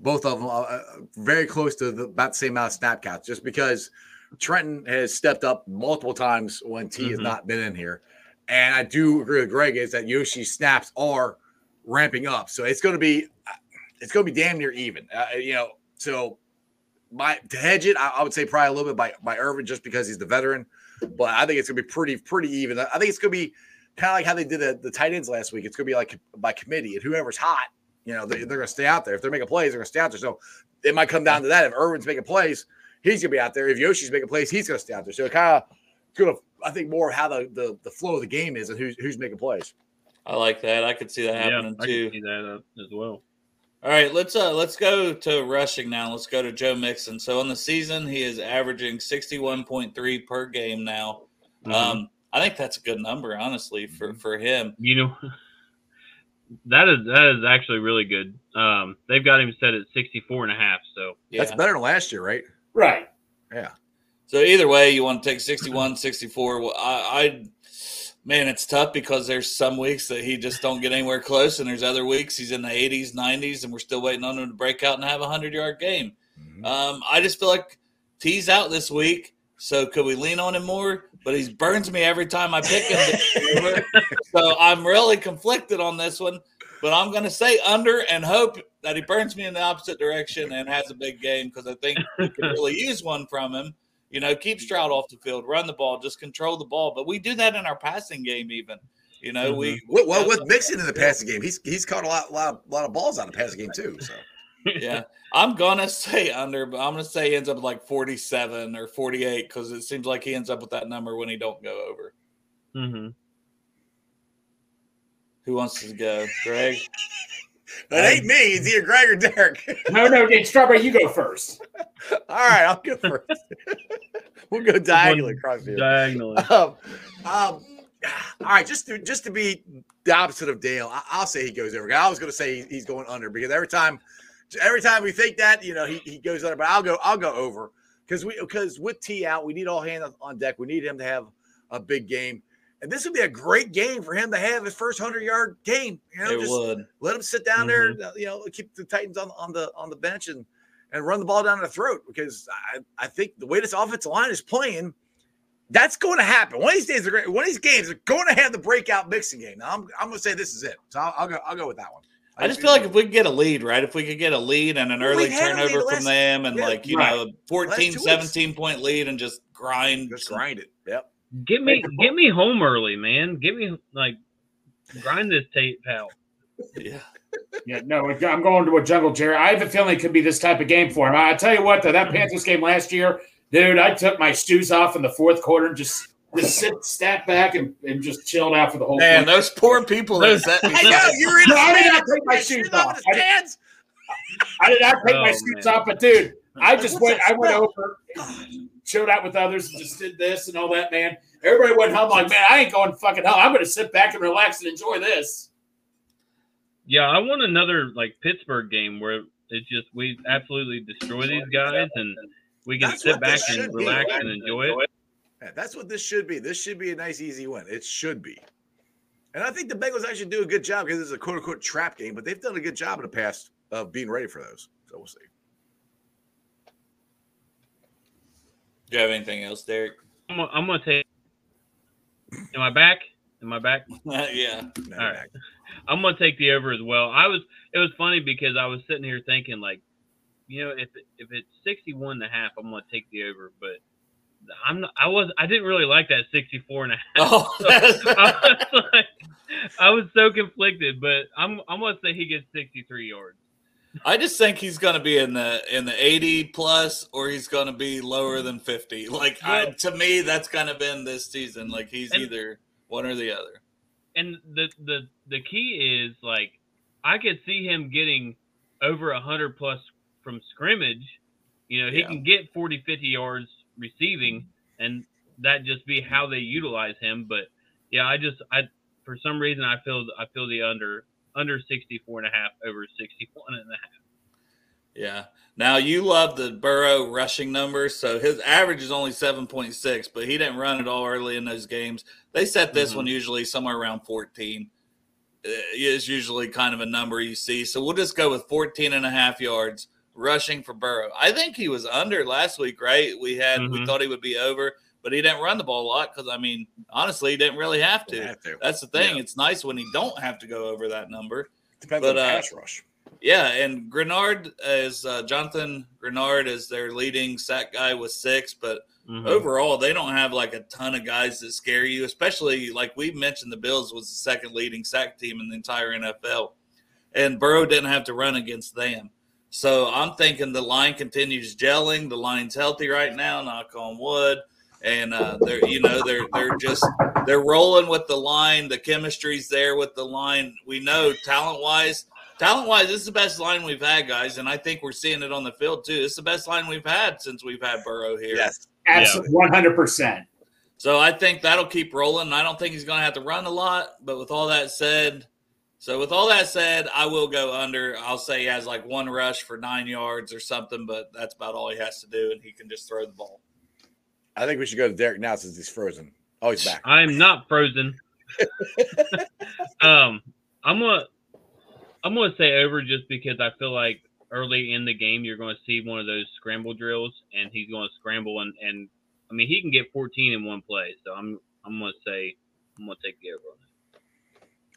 Both of them uh, very close to the, about the same amount of snap counts, just because Trenton has stepped up multiple times when T has Mhm. not been in here. And I do agree with Greg is that Yoshi's snaps are ramping up, so it's going to be it's going to be damn near even. Uh, you know, so my to hedge it, I, I would say probably a little bit by by Irwin just because he's the veteran, but I think it's going to be pretty pretty even. I think it's going to be kind of like how they did the, the tight ends last week. It's going to be like by committee, and whoever's hot, you know, they, they're going to stay out there. If they're making plays, they're going to stay out there. So it might come down to that. If Irwin's making plays, he's going to be out there. If Yoshi's making plays, he's going to stay out there. So kind of going to, I think, more of how the, the the flow of the game is and who's who's making plays. I like that. I could see that happening I too. see that uh, as well. All right, let's uh let's go to rushing now. Let's go to Joe Mixon. So on the season, he is averaging sixty one point three per game now. Mhm. Um, I think that's a good number, honestly, for for him. you know that is that is actually really good um they've got him set at 64 and a half so Yeah. That's better than last year, right? Right. So either way, you want to take 61, 64. Well, I, I man, it's tough because there's some weeks that he just don't get anywhere close, and there's other weeks he's in the 80s, 90s, and we're still waiting on him to break out and have a hundred yard game. Um, I just feel like T's out this week, so could we lean on him more? But he burns me every time I pick him. so I'm really conflicted on this one. But I'm going to say under and hope that he burns me in the opposite direction and has a big game because I think we can really use one from him. You know, keep Stroud off the field, run the ball, just control the ball. But we do that in our passing game, even. You know, we Well, well, with Mixon in the passing game, he's he's caught a lot, lot, of, lot of balls on the passing game too. So yeah. I'm gonna say under, but I'm gonna say he ends up like 47 or 48 because it seems like he ends up with that number when he don't go over. Mm-hmm. Who wants to go, Greg? that ain't me. It's either Greg or Derek. No, no, it's Strawberry, you go first. All right, I'll go first. we'll go diagonally across here. diagonally Um, um, all right, just to just to be the opposite of Dale, I, I'll say he goes over. I was going to say he- he's going under because every time, every time we think that, you know, he, he goes under. But I'll go I'll go over because we because with T out, we need all hands on- on deck. We need him to have a big game, and this would be a great game for him to have his first hundred yard game. You know, It just would. let him sit down there, uh, you know, keep the Titans on, on the on the bench and and run the ball down their throat because I, I think the way this offensive line is playing, that's going to happen. One of these days, they're going- one of these games, they're going to have the breakout Mixon game. Now, I'm, I'm going to say this is it. So I'll, I'll go. I'll go with that one. I just feel like if we could get a lead, right? If we could get a lead and an Well, early we've had a lead turnover from last- them and yeah, like, you right. know, 14, two weeks. 17 point lead and just grind. just some- grind it. Yep. get me get me home early man get me like grind this tape out Yeah. Yeah, no, I'm going to a jungle, Jerry. I have a feeling it could be this type of game for him. I tell you what, though, that Panthers game last year, dude, I took my stews off in the fourth quarter and just just sit, sat back and, and just chilled out for the whole. Man, fourth- those poor people that set I know you're in. No, I did not take my shoes off. I did, I did, not take my Oh, stews man. off, but dude, I just What's went. I went over, chilled out with others, and just did this and all that. Man, everybody went home like, man, I ain't going fucking home. I'm going to sit back and relax and enjoy this. Yeah i want another like pittsburgh game where it's just we absolutely destroy these guys and we can That's sit back and should be, relax and enjoy it Yeah, that's what this should be. This should be a nice, easy win. It should be. And I think the Bengals actually do a good job because it's a quote unquote trap game, but they've done a good job in the past of being ready for those. So we'll see. Do you have anything else, Derek? I'm, gonna- I'm gonna take am i back am i back yeah. No, All right. I'm gonna take the over as well. I was it was funny because I was sitting here thinking like, you know, if if it's 61 and a half, I'm gonna take the over, but I'm not, I was I didn't really like that 64 and a half. Oh, I was like I was so conflicted, but I'm I'm gonna say he gets 63 yards. I just think he's going to be in the in the 80 plus or he's going to be lower than 50. Like I, to me that's kind of been this season like he's And- either one or the other. And the the the key is like I could see him getting over a hundred plus from scrimmage. You know, he Yeah. can get 40, 50 yards receiving, and that just be how they utilize him. But yeah, I just I for some reason I feel I feel the under under 64 and a half over 61 and a half. Yeah. Now you love the Burrow rushing numbers, so his average is only 7.6, but he didn't run at all early in those games. They set this Mhm. one usually somewhere around 14. Uh, Is usually kind of a number you see. So we'll just go with 14 and a half yards rushing for Burrow. I think he was under last week, right? We had we Mhm. thought he would be over, but he didn't run the ball a lot because I mean, honestly, he didn't really have to. Have to. That's the thing. Yeah. It's nice when he don't have to go over that number. Depends but, on uh, pass rush. Yeah, and Greenard is uh, Jonathan Greenard is their leading sack guy with six, but Mhm. overall they don't have like a ton of guys that scare you. Especially like we mentioned, the Bills was the second leading sack team in the entire NFL, and Burrow didn't have to run against them. So I'm thinking the line continues gelling. The line's healthy right now, knock on wood. And uh, they're you know they're they're just they're rolling with the line. The chemistry's there with the line. We know talent wise, talent wise, this is the best line we've had, guys, and I think we're seeing it on the field too. It's the best line we've had since we've had Burrow here. Yes. Absolutely, one hundred percent. So I think that'll keep rolling. I don't think he's going to have to run a lot, but with all that said, so with all that said, I will go under. I'll say he has like one rush for nine yards or something, but that's about all he has to do, and he can just throw the ball. I think we should go to Derek now since he's frozen. Oh, he's back. I'm not frozen. um, I'm gonna I'm gonna say over just because I feel like early in the game you're going to see one of those scramble drills, and he's going to scramble and and I mean he can get 14 in one play, so I'm I'm gonna say I'm gonna take the over on.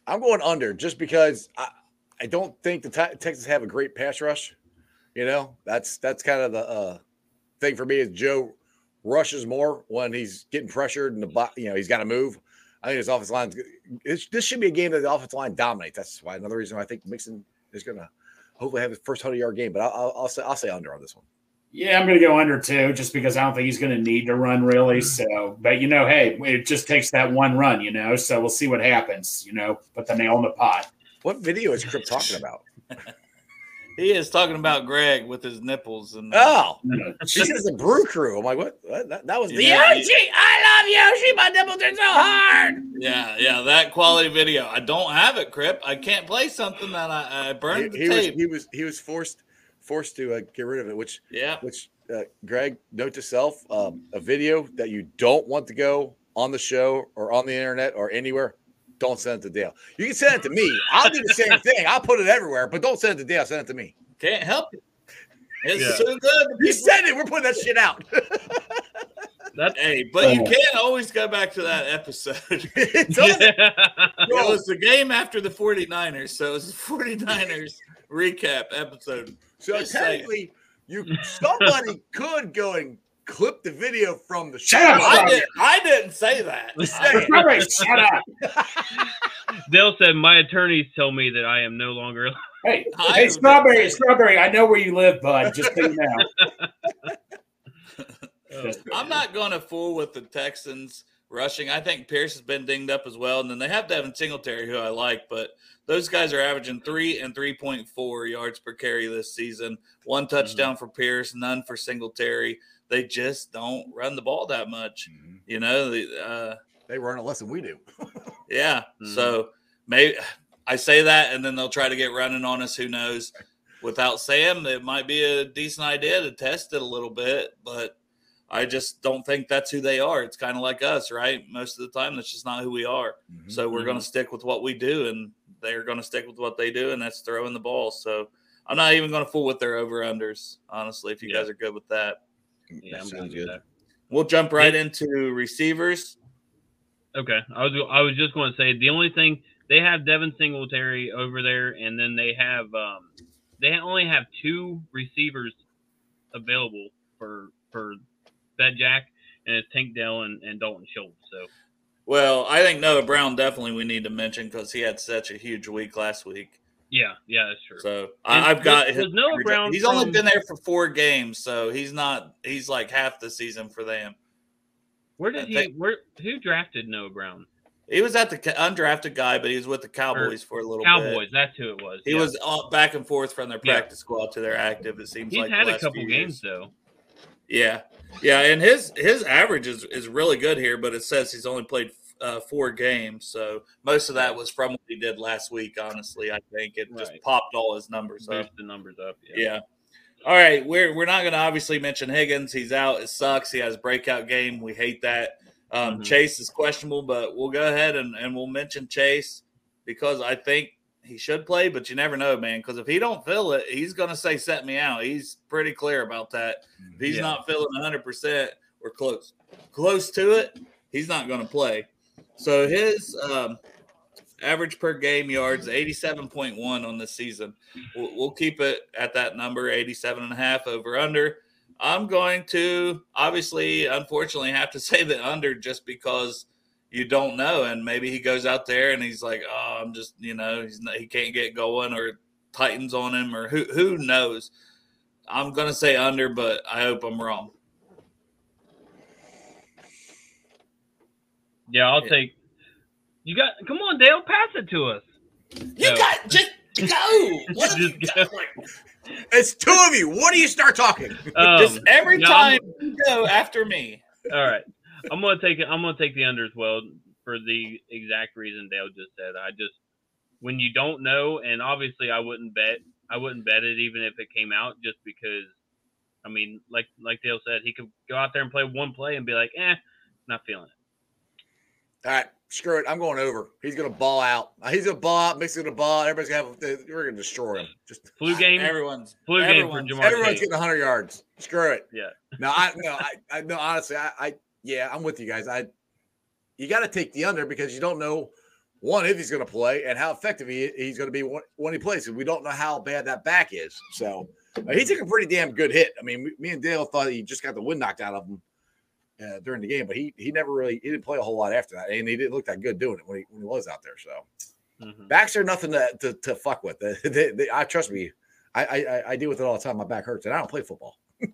I'm going under just because I, I don't think the Te- Texans have a great pass rush. You know, that's that's kind of the uh, thing for me is Joe rushes more when he's getting pressured and the you know he's got to move. I think his offensive line. This should be a game that the offensive line dominates. That's why another reason why I think Mixon is going to hopefully have his first hundred yard game. But I'll, I'll, I'll say I'll say under on this one. Yeah, I'm going to go under too, just because I don't think he's going to need to run really. Mm-hmm. So, but you know, hey, it just takes that one run, you know. So we'll see what happens. You know, put the nail in the pot. What video is Crip talking about? He is talking about Greg with his nipples and Oh, she says the Brew Crew. I'm like, what? what? That, that was the Yeah, Yoshi. I love Yoshi. My nipples are so hard. yeah, yeah, that quality video. I don't have it, Crip. I can't play something that I, I burned He, the he was tape. he was he was forced forced to uh, get rid of it, which yeah, which uh, Greg, note to self: um, a video that you don't want to go on the show or on the internet or anywhere. Don't send it to Dale. You can send it to me. I'll do the same thing. I'll put it everywhere, but don't send it to Dale. Send it to me. can't help it. It's Yeah. so good. You people- said it. We're putting that shit out. That's Hey, but you Uh. can't always go back to that episode. It doesn't- It was the game after the 49ers, so it was the 49ers recap episode. so Just saying. technically, you somebody could go and clip the video from the Shut show. up, I, did, I didn't say that. I- Strawberry, shut up. Dale said my attorneys tell me that I am no longer Hey, I hey, strawberry, gonna strawberry. I know where you live, bud. Just so you know. I'm not going to fool with the Texans rushing. I think Pierce has been dinged up as well, and then they have Devin Singletary, who I like, but those guys are averaging three and 3.4 yards per carry this season. One mm-hmm. touchdown for Pierce, none for Singletary. They just don't run the ball that much. Mhm. You know, the, uh, They run it less than we do. Yeah. Mhm. So maybe I say that, and then they'll try to get running on us. Who knows? Without Sam, it might be a decent idea to test it a little bit, but I just don't think that's who they are. It's kind of like us, right? Most of the time, that's just not who we are. Mhm. So we're going to stick with what we do, and they're going to stick with what they do, and that's throwing the ball. So I'm not even going to fool with their over unders, honestly. If you Yeah. guys are good with that, Yeah, That I'm sounds good we'll jump right into receivers. Okay, I was I was just going to say the only thing they have Devin Singletary over there, and then they have um, they only have two receivers available for for Bet Jack, and it's Tank Dell and, and Dalton Schultz. So Well, I think Noah Brown definitely we need to mention because he had such a huge week last week. Yeah, yeah, that's true. So And I've got. his Noah Brown He's only been there for four games, so he's not. He's like half the season for them. Where I did he? think- Where who drafted Noah Brown? He was at the undrafted guy, but he was with the Cowboys for a little Cowboys. bit. That's who it was. He yeah. was back and forth from their Yeah. practice squad to their active. It seems He's like had a couple games years. though. Yeah, yeah, and his his average is is really good here, but it says he's only played uh, four games, so most of that was from what he did last week. Honestly, I think it just popped all his numbers up. The numbers up. Yeah. Yeah. All right, we're we're not going to obviously mention Higgins. He's out. It sucks. He has a breakout game. We hate that. Um, Mhm. Chase is questionable, but we'll go ahead and, and we'll mention Chase because I think he should play, but you never know, man. Because if he don't feel it, he's going to say set me out. He's pretty clear about that. If he's Yeah. not feeling 100 percent or close close to it, he's not going to play. So his um, average per game yards 87.1 on this season. We'll, we'll keep it at that number 87 and a half over under. I'm going to obviously, unfortunately, have to say the under just because you don't know, and maybe he goes out there and he's like, "Oh, I'm just, you know, he's not, he can't get going, or Titans on him, or who who knows." I'm gonna say under, but I hope I'm wrong. Yeah, I'll Yeah. take. You got. Come on, Dale. Pass it to us. You No. got just go. What have you Just done? It's two of you. What do you start talking? Um, just every yeah, I'm- time you go after me. All right, I'm gonna take it. I'm gonna take the under as well for the exact reason Dale just said. I just when you don't know, and obviously I wouldn't bet. I wouldn't bet it even if it came out, just because. I mean, like like Dale said, he could go out there and play one play and be like, "Eh, not feeling it." All right, screw it. I'm going over. He's gonna ball out. He's gonna ball out, mixing the ball. Everybody's gonna have. We're gonna destroy him. Just Flu game, Everyone's flu game for everyone's- Ja'Marr everyone's Chase. getting 100 yards. Screw it. Yeah. No, I no, I, I no. Honestly, I, I yeah, I'm with you guys. I you got to take the under because you don't know one if he's going to play and how effective he, he's going to be when, when he plays. We don't know how bad that back is. So uh, he took a pretty damn good hit. I mean, me, me and Dale thought he just got the wind knocked out of him uh, during the game, but he he never really he didn't play a whole lot after that, and he didn't look that good doing it when he when he was out there. So Mhm. backs are nothing to to, to fuck with. They, they, they- I trust me. I, I I- deal with it all the time. My back hurts, and I don't play football.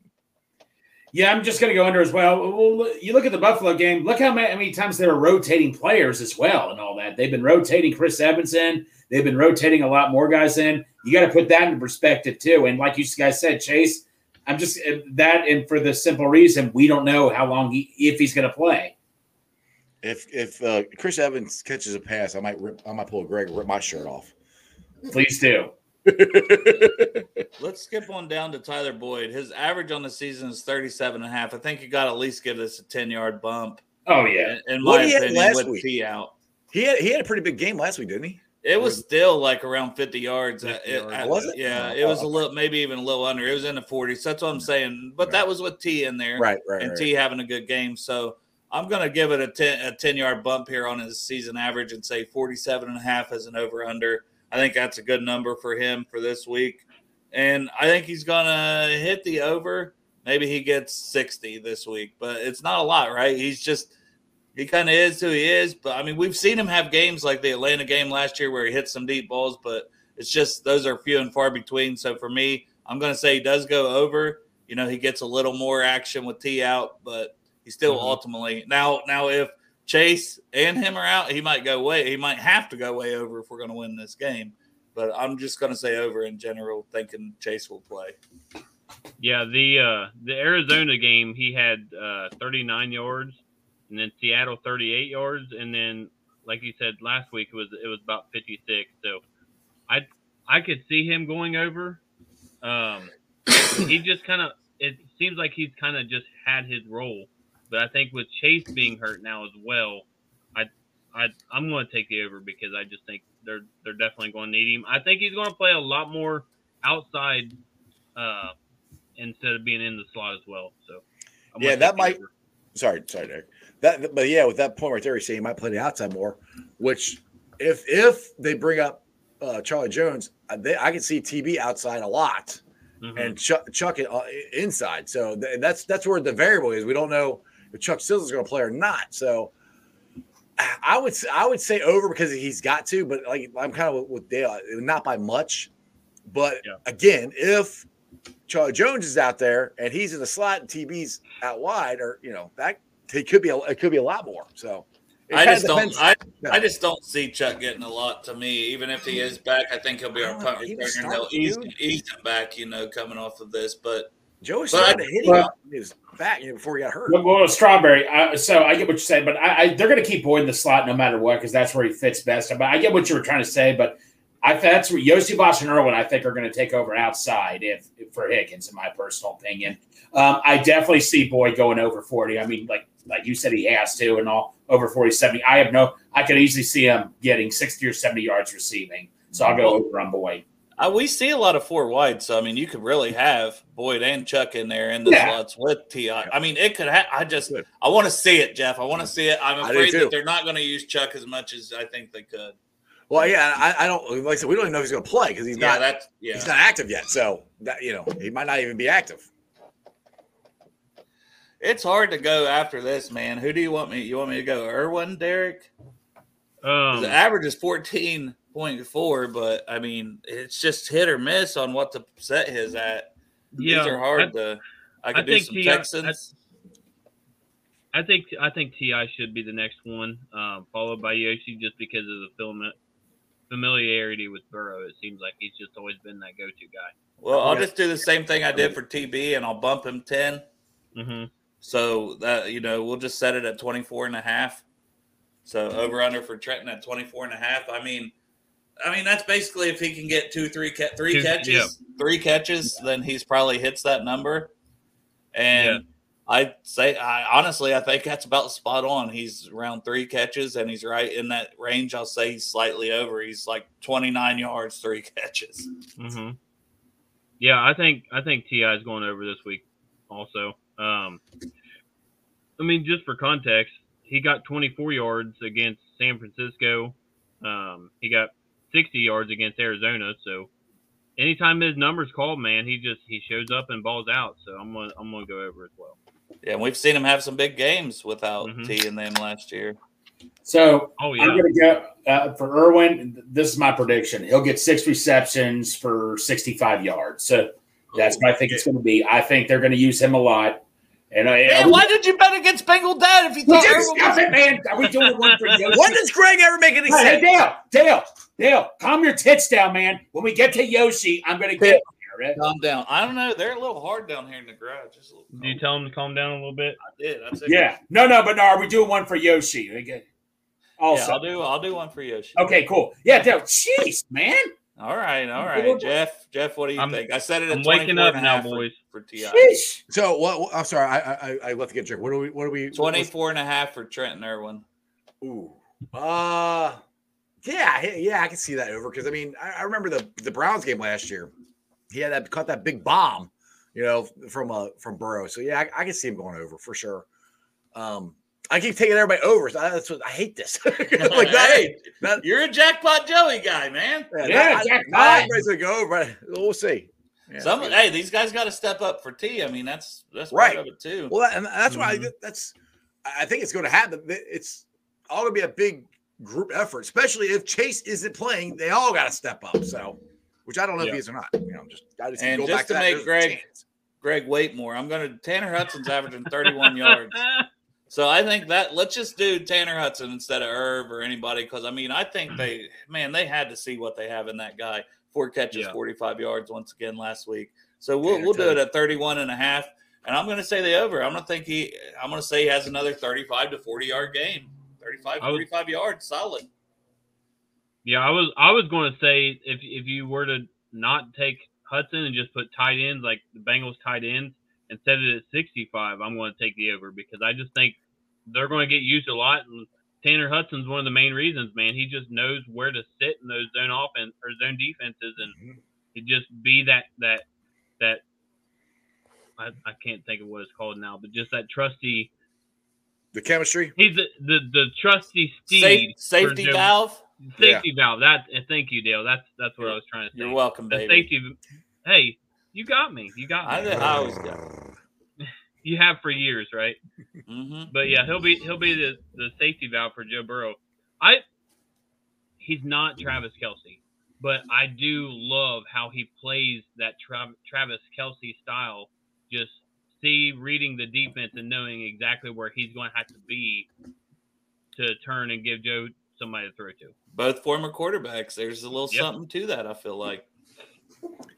Yeah, I'm just going to go under as well. well. You look at the Buffalo game. Look how many, how many times they were rotating players as well, and all that. They've been rotating Chris Evans in. They've been rotating a lot more guys in. You got to put that into perspective too. And like you guys said, Chase, I'm just uh, that, and for the simple reason we don't know how long he, if he's going to play. If if uh, Chris Evans catches a pass, I might rip. I might pull a Greg rip my shirt off. Please do. Let's skip on down to Tyler Boyd. His average on the season is 37 and a half. I think you got to at least give this a 10 yard bump. Oh yeah. In, in What my he had opinion, last with week? T out. he had he had a pretty big game last week, didn't he? It was still like around 50 yards. 50 It- yards. it- Was it? Yeah, Oh, it was a oh, little, maybe even a little under. It was in the 40s. That's what I'm saying. But that was with T in there. Right, right, and right. T having a good game. So I'm going to give it a 10, a 10 yard bump here on his season average and say 47 and a half as an over under. I think that's a good number for him for this week. And I think he's going to hit the over. Maybe he gets 60 this week, but it's not a lot, right? He's just, he kind of is who he is. But I mean, we've seen him have games like the Atlanta game last year where he hit some deep balls, but it's just those are few and far between. So for me, I'm going to say he does go over. You know, he gets a little more action with T out, but he still Mhm. ultimately now now if Chase and him are out, he might go way. He might have to go way over if we're going to win this game. But I'm just going to say over in general, thinking Chase will play. Yeah, the uh, the Arizona game, he had uh, 39 yards, and then Seattle 38 yards, and then like you said last week, it was it was about 56. So I I could see him going over. Um, he just kind of it seems like he's kind of just had his role, but I think with Chase being hurt now as well, I I I'm going to take the over because I just think they're they're definitely going to need him. I think he's going to play a lot more outside. Uh, instead of being in the slot as well. So I'm Yeah, that might- over. Sorry, sorry, Derek. That, but yeah, with that point right there, he's saying he might play the outside more. Which, if if they bring up uh, Charlie Jones, uh, they, I can see TB outside a lot Mhm. and Chuck, Chuck it uh, inside. So th- that's that's where the variable is. We don't know if Chuck Sills is going to play or not. So I would I would say over because he's got to, but like I'm kind of with, with Dale, not by much. But Yeah. again, if Charlie Jones is out there and he's in the slot and TB's out wide, or you know that he could be a, it could be a lot more. So I just don't. I, Yeah. I just don't see Chuck getting a lot. To me, even if he is back, I think he'll be our I punt he was returner. and They'll ease, ease him back. You know, coming off of this, but Joe was but I- starting to hit him well- in his back you know, before he got hurt. Well, well, Strawberry. Uh, so I get what you said, but I, I, they're going to keep Boyd in the slot no matter what because that's where he fits best. But I get what you were trying to say, but I that's where Iosivas and Irwin I think are going to take over outside if, if for Higgins, in my personal opinion. Um, I definitely see Boyd going over forty. I mean, like like you said, he has to, and all over 40, 70. I have no. I could easily see him getting sixty or seventy yards receiving. So I'll go over on Boyd. uh, we see a lot of four wide. So I mean, you could really have Boyd and Chuck in there in the Yeah. slots with Ti. I mean, it could. Ha- I just Good. I want to see it, Jeff. I want to see it. I'm afraid that they're not going to use Chuck as much as I think they could. Well, yeah, I, I don't like I said we don't even know if he's going to play because he's Yeah, not that's yeah. he's not active yet. So that you know he might not even be active. It's hard to go after this, man. Who do you want me? You want me to go Irwin, Derek? Um, the average is fourteen point four, but I mean, it's just hit or miss on what to set his at. yeah, These are hard to. I could do think some T- I- Texans. I think I think Ti should be the next one, um, followed by Yoshi, just because of the film, familiarity with Burrow. It seems like he's just always been that go-to guy. well, I'll Yeah. just do the same thing I did for TB, and I'll bump him ten. hmm So that you know, we'll just set it at 24 and a half. So over under for Trenton at 24 and a half. I mean, I mean that's basically if he can get two, three, ca- three Two- catches, yeah. three catches, then he's probably hits that number. And I'd say, I honestly, I think that's about spot on. He's around three catches, and he's right in that range. I'll say he's slightly over. He's like 29 yards, three catches. hmm Yeah, I think I think Ti is going over this week. Also, um, I mean, just for context, he got 24 yards against San Francisco. Um, he got 60 yards against Arizona. So, anytime his numbers called, man, he just he shows up and balls out. So I'm gonna I'm gonna go over as well. Yeah, and we've seen him have some big games without Mhm. T in them last year. So Oh I'm going to go uh, for Irwin. This is my prediction. He'll get six receptions for 65 yards. So that's what I think it's going to be. I think they're going to use him a lot. And I, Man, why did you bet against Bengal Dad if you We thought did Irwin stuff was- it, man. Are we doing one for Yoshi? When does Greg ever make any Hey, sense? Dale, Dale, Dale, calm your tits down, man. When we get to Yoshi, I'm going to get there. Calm down. I don't know. They're a little hard down here in the garage. Just a little do you tell him to calm down a little bit? I did. I said, Yeah. No, no, but no, are we doing one for Yoshi? Okay. Yeah, Also. I'll do. I'll do one for Yoshi. okay, cool. Yeah, Dale. Jeez, man. All right. All right. Jeff. Jeff, what do you I'm- think? I said it. At I'm waking up a now, half for- boys. For, Ti. Sheesh. So what? what- I'm sorry, I I, I left the get jerk. What do we? What do we? 24 and a half for Trenton Irwin. Ooh. Uh yeah, yeah, I can see that over because I mean I, I remember the the Browns game last year. He had that caught that big bomb, you know, from uh from Burrow. So yeah, I, I can see him going over for sure. Um, I keep taking everybody over. So that's what I hate this. like that, hey, that- you're a jackpot Joey guy, man. yeah, Yeah, not- Jack not everybody's gonna go over, but we'll see. Yeah. Some hey, these guys got to step up for T. I mean, that's that's Right. part of it too. Well, that, and that's why Mhm. I, that's. I think it's going to happen. It's all going to be a big group effort, especially if Chase isn't playing. They all got to step up. So, which I don't know if Yeah. he is or not. You know, just I just And go just back to that. make There's a Greg- chance. Greg Waitmore. I'm gonna Tanner Hudson's averaging 31 yards. So I think that let's just do Tanner Hudson instead of Irv or anybody because I mean I think mm. they man they had to see what they have in that guy. Four catches, Yeah. 45 yards once again last week. So we'll Tanner we'll do it at 31 and a half. And I'm going to say the over. I'm going to think he I'm going to say he has another 35 to 40 yard game. 35 I would- 45 yards solid. Yeah, I was I was going to say if if you were to not take Hudson and just put tight ends like the Bengals tight ends and set it at 65, I'm going to take the over because I just think they're going to get used a lot. And Tanner Hudson's one of the main reasons, man. He just knows where to sit in those zone offense or zone defenses and mm-hmm. he just be that that that. I, I can't think of what it's called now, but just that trusty. The chemistry. He's the the, the trusty steed. Safe, safety zone- valve. Safety valve. That. and Thank you, Dale. That's that's what I was trying to say. You're welcome, The baby. safety. Hey, you got me. You got I, me. I always got it. You have for years, right? hmm But yeah, he'll be he'll be the, the safety valve for Joe Burrow. I he's not Travis Kelce, but I do love how he plays that Tra- Travis Kelce style. Just see reading the defense and knowing exactly where he's going to have to be to turn and give Joe somebody to throw to. Both former quarterbacks. There's a little Yep. something to that. I feel like.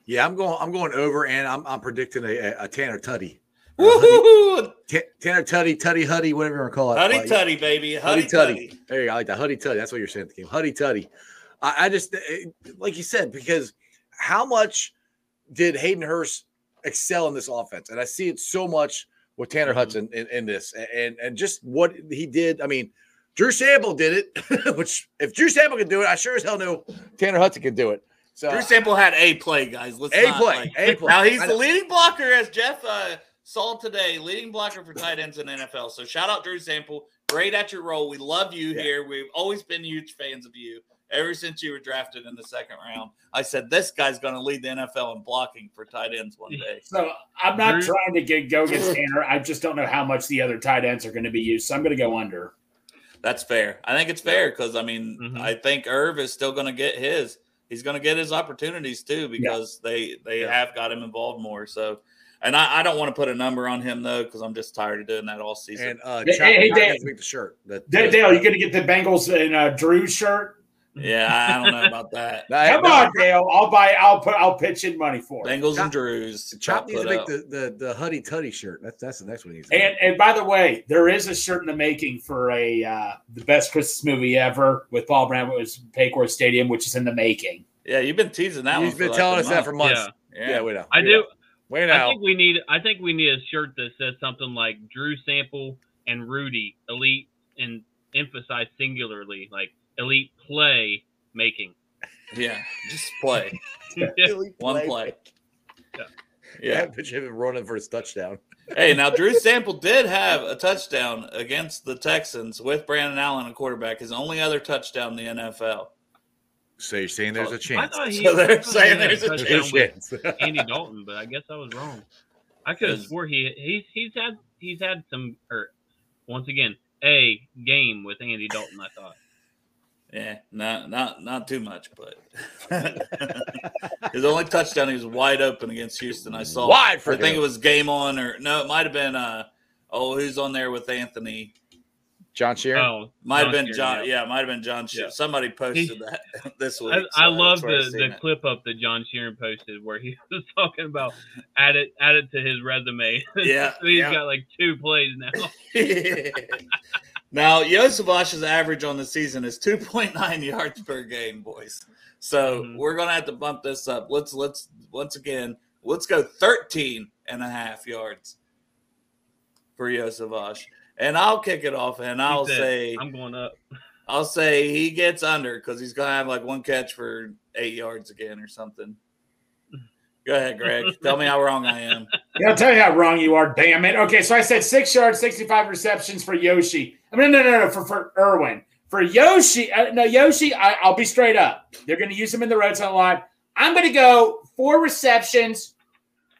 Yeah, I'm going. I'm going over, and I'm, I'm predicting a, a Tanner Tutty. Woohoo! T- Tanner Tutty, Tutty Huddy, whatever you want to call it. Huddy Like, tutty, baby. Huddy Huddy Tutty. tutty. There you go. I like that. Huddy Tutty. That's what you're saying at the game. Huddy Tutty. I, I just, it- like you said, because how much did Hayden Hurst excel in this offense? And I see it so much with Tanner Mhm. Hudson in, in this and, and just what he did. I mean, Drew Sample did it, which if Drew Sample could do it, I sure as hell knew Tanner Hudson could do it. So Drew Sample had a play, guys. Let's a play, like- a play. Now he's the leading blocker, as Jeff uh, saw today, leading blocker for tight ends in the NFL. So shout out Drew Sample. Great at your role. We love you Yeah. here. We've always been huge fans of you. Ever since you were drafted in the second round, I said this guy's going to lead the NFL in blocking for tight ends one day. So I'm not Drew- trying to get go against Tanner. I just don't know how much the other tight ends are going to be used. So I'm going to go under. That's fair. I think it's fair because I mean Mhm. I think Irv is still going to get his. He's going to get his opportunities too because they they Yeah. have got him involved more. So, and I, I don't want to put a number on him though because I'm just tired of doing that all season. and uh, Hey, hey, Chop Dan. needs to make the shirt. That, Dale, Dale, you going to get the Bengals and uh, Drew's shirt? yeah, I don't know about that. Come no, on, Dale. I'll buy. I'll put. I'll pitch in money for it. Bengals Chop- and Drews. Chop needs to make up. the, the the Huddy Tutty shirt. That's that's the next one. He needs to And and by the way, there is a shirt in the making for a uh, the best Christmas movie ever with Paul Brown was Paycor Stadium, which is in the making. Yeah, you've been teasing that He's one. been for like telling a us that for months. Yeah, Yeah, Yeah, we know. I We do. know. Wait I think we need. I think we need a shirt that says something like Drew Sample and Rudy Elite and emphasize singularly, like elite play making. yeah. Just play one play. Yeah. Yeah, Yeah. picture him running for his touchdown. hey, now Drew Sample did have a touchdown against the Texans with Brandon Allen, a quarterback. His only other touchdown in the NFL. So you're saying there's a I chance? thought he, So they're I thought he saying there's a touchdown There's with chance. Andy Dalton, but I guess I was wrong. I could have swore he he's he's had he's had some or once again a game with Andy Dalton. I thought. Yeah, not not not too much, but his only touchdown he was wide open against Houston. I saw. Wide for I think him. it was game on, or no, it might have been. uh Oh, who's on there with Anthony? John Sheeran. Oh, Might have been Sheeran, John. yeah. Yeah, might have been John. Sheeran. Yeah. Somebody posted that this week. I, so I love that's I the, the it. clip up that John Sheeran posted where he was talking about add it add it to his resume. Yeah, he's yeah. got like two plays now. now, Iosivas's average on the season is 2.9 yards per game, boys. So Mhm. we're gonna have to bump this up. Let's let's once again let's go 13 and a half yards for Iosivas. And I'll kick it off and I'll said, say I'm going up. I'll say he gets under because he's gonna have like one catch for eight yards again or something. Go ahead, Greg. Tell me how wrong I am. Yeah, I'll tell you how wrong you are. Damn it. Okay, so I said six yards, sixty-five receptions for Yoshi. I mean, no, no, no, for for Irwin. For Yoshi, uh, no, Yoshi. I, I'll be straight up. They're going to use him in the red zone line. I'm going to go four receptions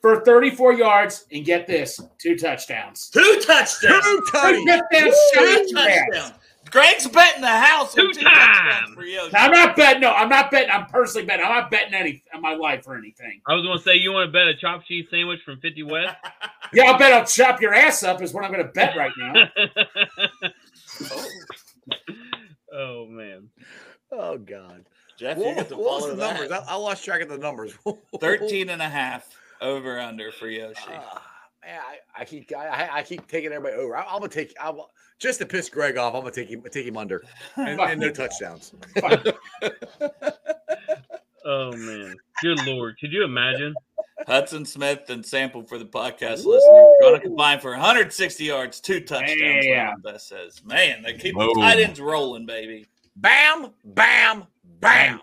for 34 yards and get this two touchdowns. Two touchdowns. Two Two touchdowns. Two Two touchdowns. Greg's betting the house Two two touchdowns times. for Yoshi. I'm not betting. No, I'm not betting. I'm personally betting. I'm not betting any in my life or anything. I was going to say you want to bet a chopped cheese sandwich from 50 West. Yeah, I'll bet I'll chop your ass up. Is what I'm going to bet right now. oh man. Oh God. Jeff, What, you get to what was the numbers? I, I lost track of the numbers. 13 and a half over under for Yoshi. Ah, man, I, I keep I, I- I keep taking everybody over. I, I'm gonna take I'm, just to piss Greg off. I'm gonna take him take him under and, and no touchdowns. Oh man. Good lord. Could you imagine? Hudson Smith and Sample for the podcast listener. Going to combine for 160 yards, two touchdowns. Yeah. Ron Best says, man, they keep Boom. the tight ends rolling, baby. Bam, bam, bam.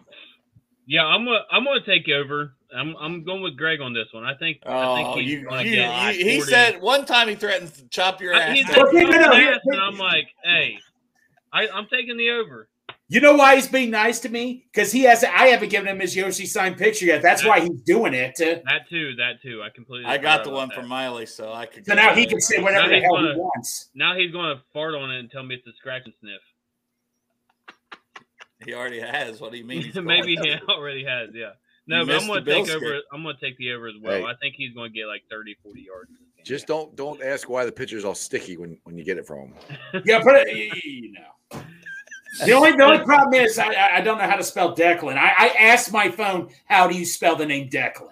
Yeah, I'm gonna I'm gonna take over. I'm I'm going with Greg on this one. I think I think Oh, he's you, gonna you, get you- he said one time he threatened to chop your I- ass. he's Okay, like, no, no, here- and I'm like, hey, I, I'm taking the over. You know why he's being nice to me? Because he has. I haven't given him his Yoshi signed picture yet. That's why he's doing it. That too, that too. I completely. I got the one that. from Miley, so I could. So now he can say whatever Now the he's hell he gonna- wants. Now he's going to fart on it and tell me it's a scratch and sniff. He already has. What do you mean? Maybe he already has. Yeah. No, but I'm gonna take over. game. I'm going to take the over as well. Hey. I think he's going to get like 30, 40 yards. in this game. Just don't don't ask why the picture's all sticky when when you get it from him. Yeah, put it. You know. The only the only problem is I, I- I don't know how to spell Declan. I, I asked my phone, "How do you spell the name Declan?"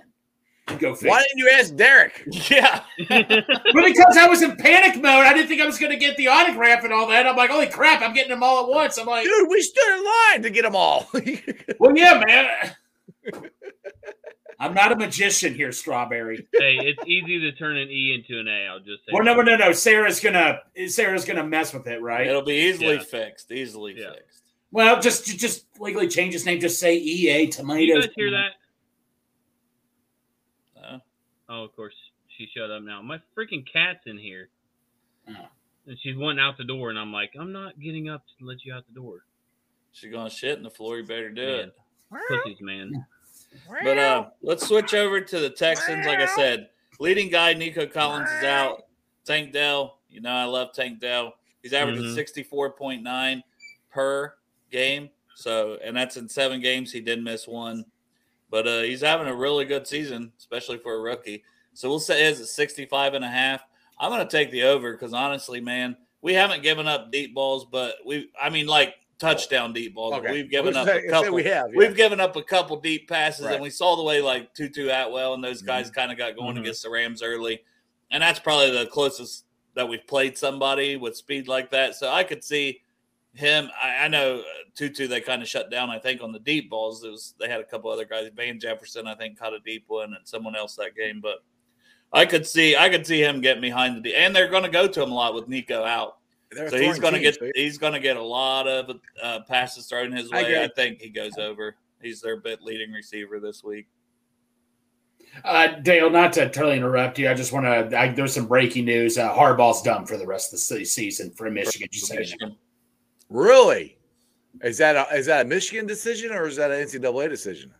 Go figure. Why didn't you ask Derek? Yeah. Well, because I was in panic mode. I didn't think I was going to get the autograph and all that. I'm like, holy crap, I'm getting them all at once. I'm like, Dude, we stood in line to get them all. well, yeah, man. I'm not a magician here, Strawberry. hey, it's easy to turn an E into an A. I'll just say. Well, no, no, no, no. Sarah's gonna Sarah's gonna mess with it, right? It'll be easily Yeah. fixed. Easily Yeah. fixed. Well, just just legally change his name. Just say EA Do Tomatoes. you guys hear that? Uh, Oh, of course. She shut up now. My freaking cat's in here. Oh. And she's wanting out the door, and I'm like, I'm not getting up to let you out the door. she's gonna shit in the floor. You better do Man. it. Pussies, man. But uh, let's switch over to the Texans. Like I said, leading guy Nico Collins is out. Tank Dell, you know I love Tank Dell. He's averaging Mhm. sixty four point nine per game. So, and that's in seven games. He did miss one, but uh, he's having a really good season, especially for a rookie. So we'll say his at 65 and a half. I'm going to take the over because honestly, man, we haven't given up deep balls, but we, I mean, like touchdown deep balls. but We've given up a couple. We have. yeah. We've given up a couple deep passes, Right. and we saw the way like Tutu Atwell and those guys kind of got going Mhm. against the Rams early, and that's probably the closest that we've played somebody with speed like that. So I could see him. I, I know uh, Tutu they kind of shut down. I think on the deep balls, it was they had a couple other guys. Van Jefferson I think caught a deep one, and someone else that game. But I could see I could see him getting behind the deep, and they're going to go to him a lot with Nico out. They're So he's going to teams, get baby. he's going to get a lot of uh, passes thrown his way. I, agree. think he goes over. He's their bit leading receiver this week. Uh, Dale, not to totally interrupt you, I just want to. There's some breaking news. Uh, Harbaugh's done for the rest of the season for Michigan. Just so. Michigan. Really? Is that a, is that a Michigan decision or is that an NCAA decision?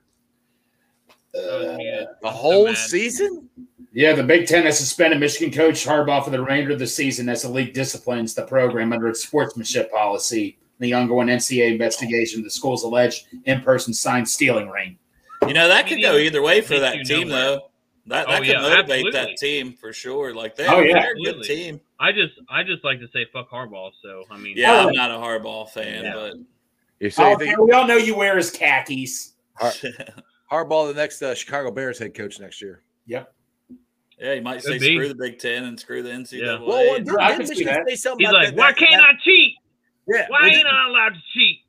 Yeah. The whole mad. season? Yeah, the Big Ten has suspended Michigan coach Harbaugh for the remainder of the season as the league disciplines the program under its sportsmanship policy. The ongoing NCAA investigation of the school's alleged in-person sign stealing ring. You know that could go either way for that team, nowhere. though. That Oh, that could yeah, motivate absolutely. that team for sure. Like they, Oh, yeah. they're a good team. I just, I just like to say fuck Harbaugh. So I mean, Yeah, Oh. I'm not a Harbaugh fan, Yeah. You say Oh, you think we all know you wear his khakis. but Harbaugh the next uh, Chicago Bears head coach next year? Yep. Yeah, you might say be. screw the Big Ten and screw the NCAA. Yeah. Well, and- didn't I can see Michigan say something he's about like, that- why that- can't that- I cheat? Yeah. Why well, ain't I allowed to cheat?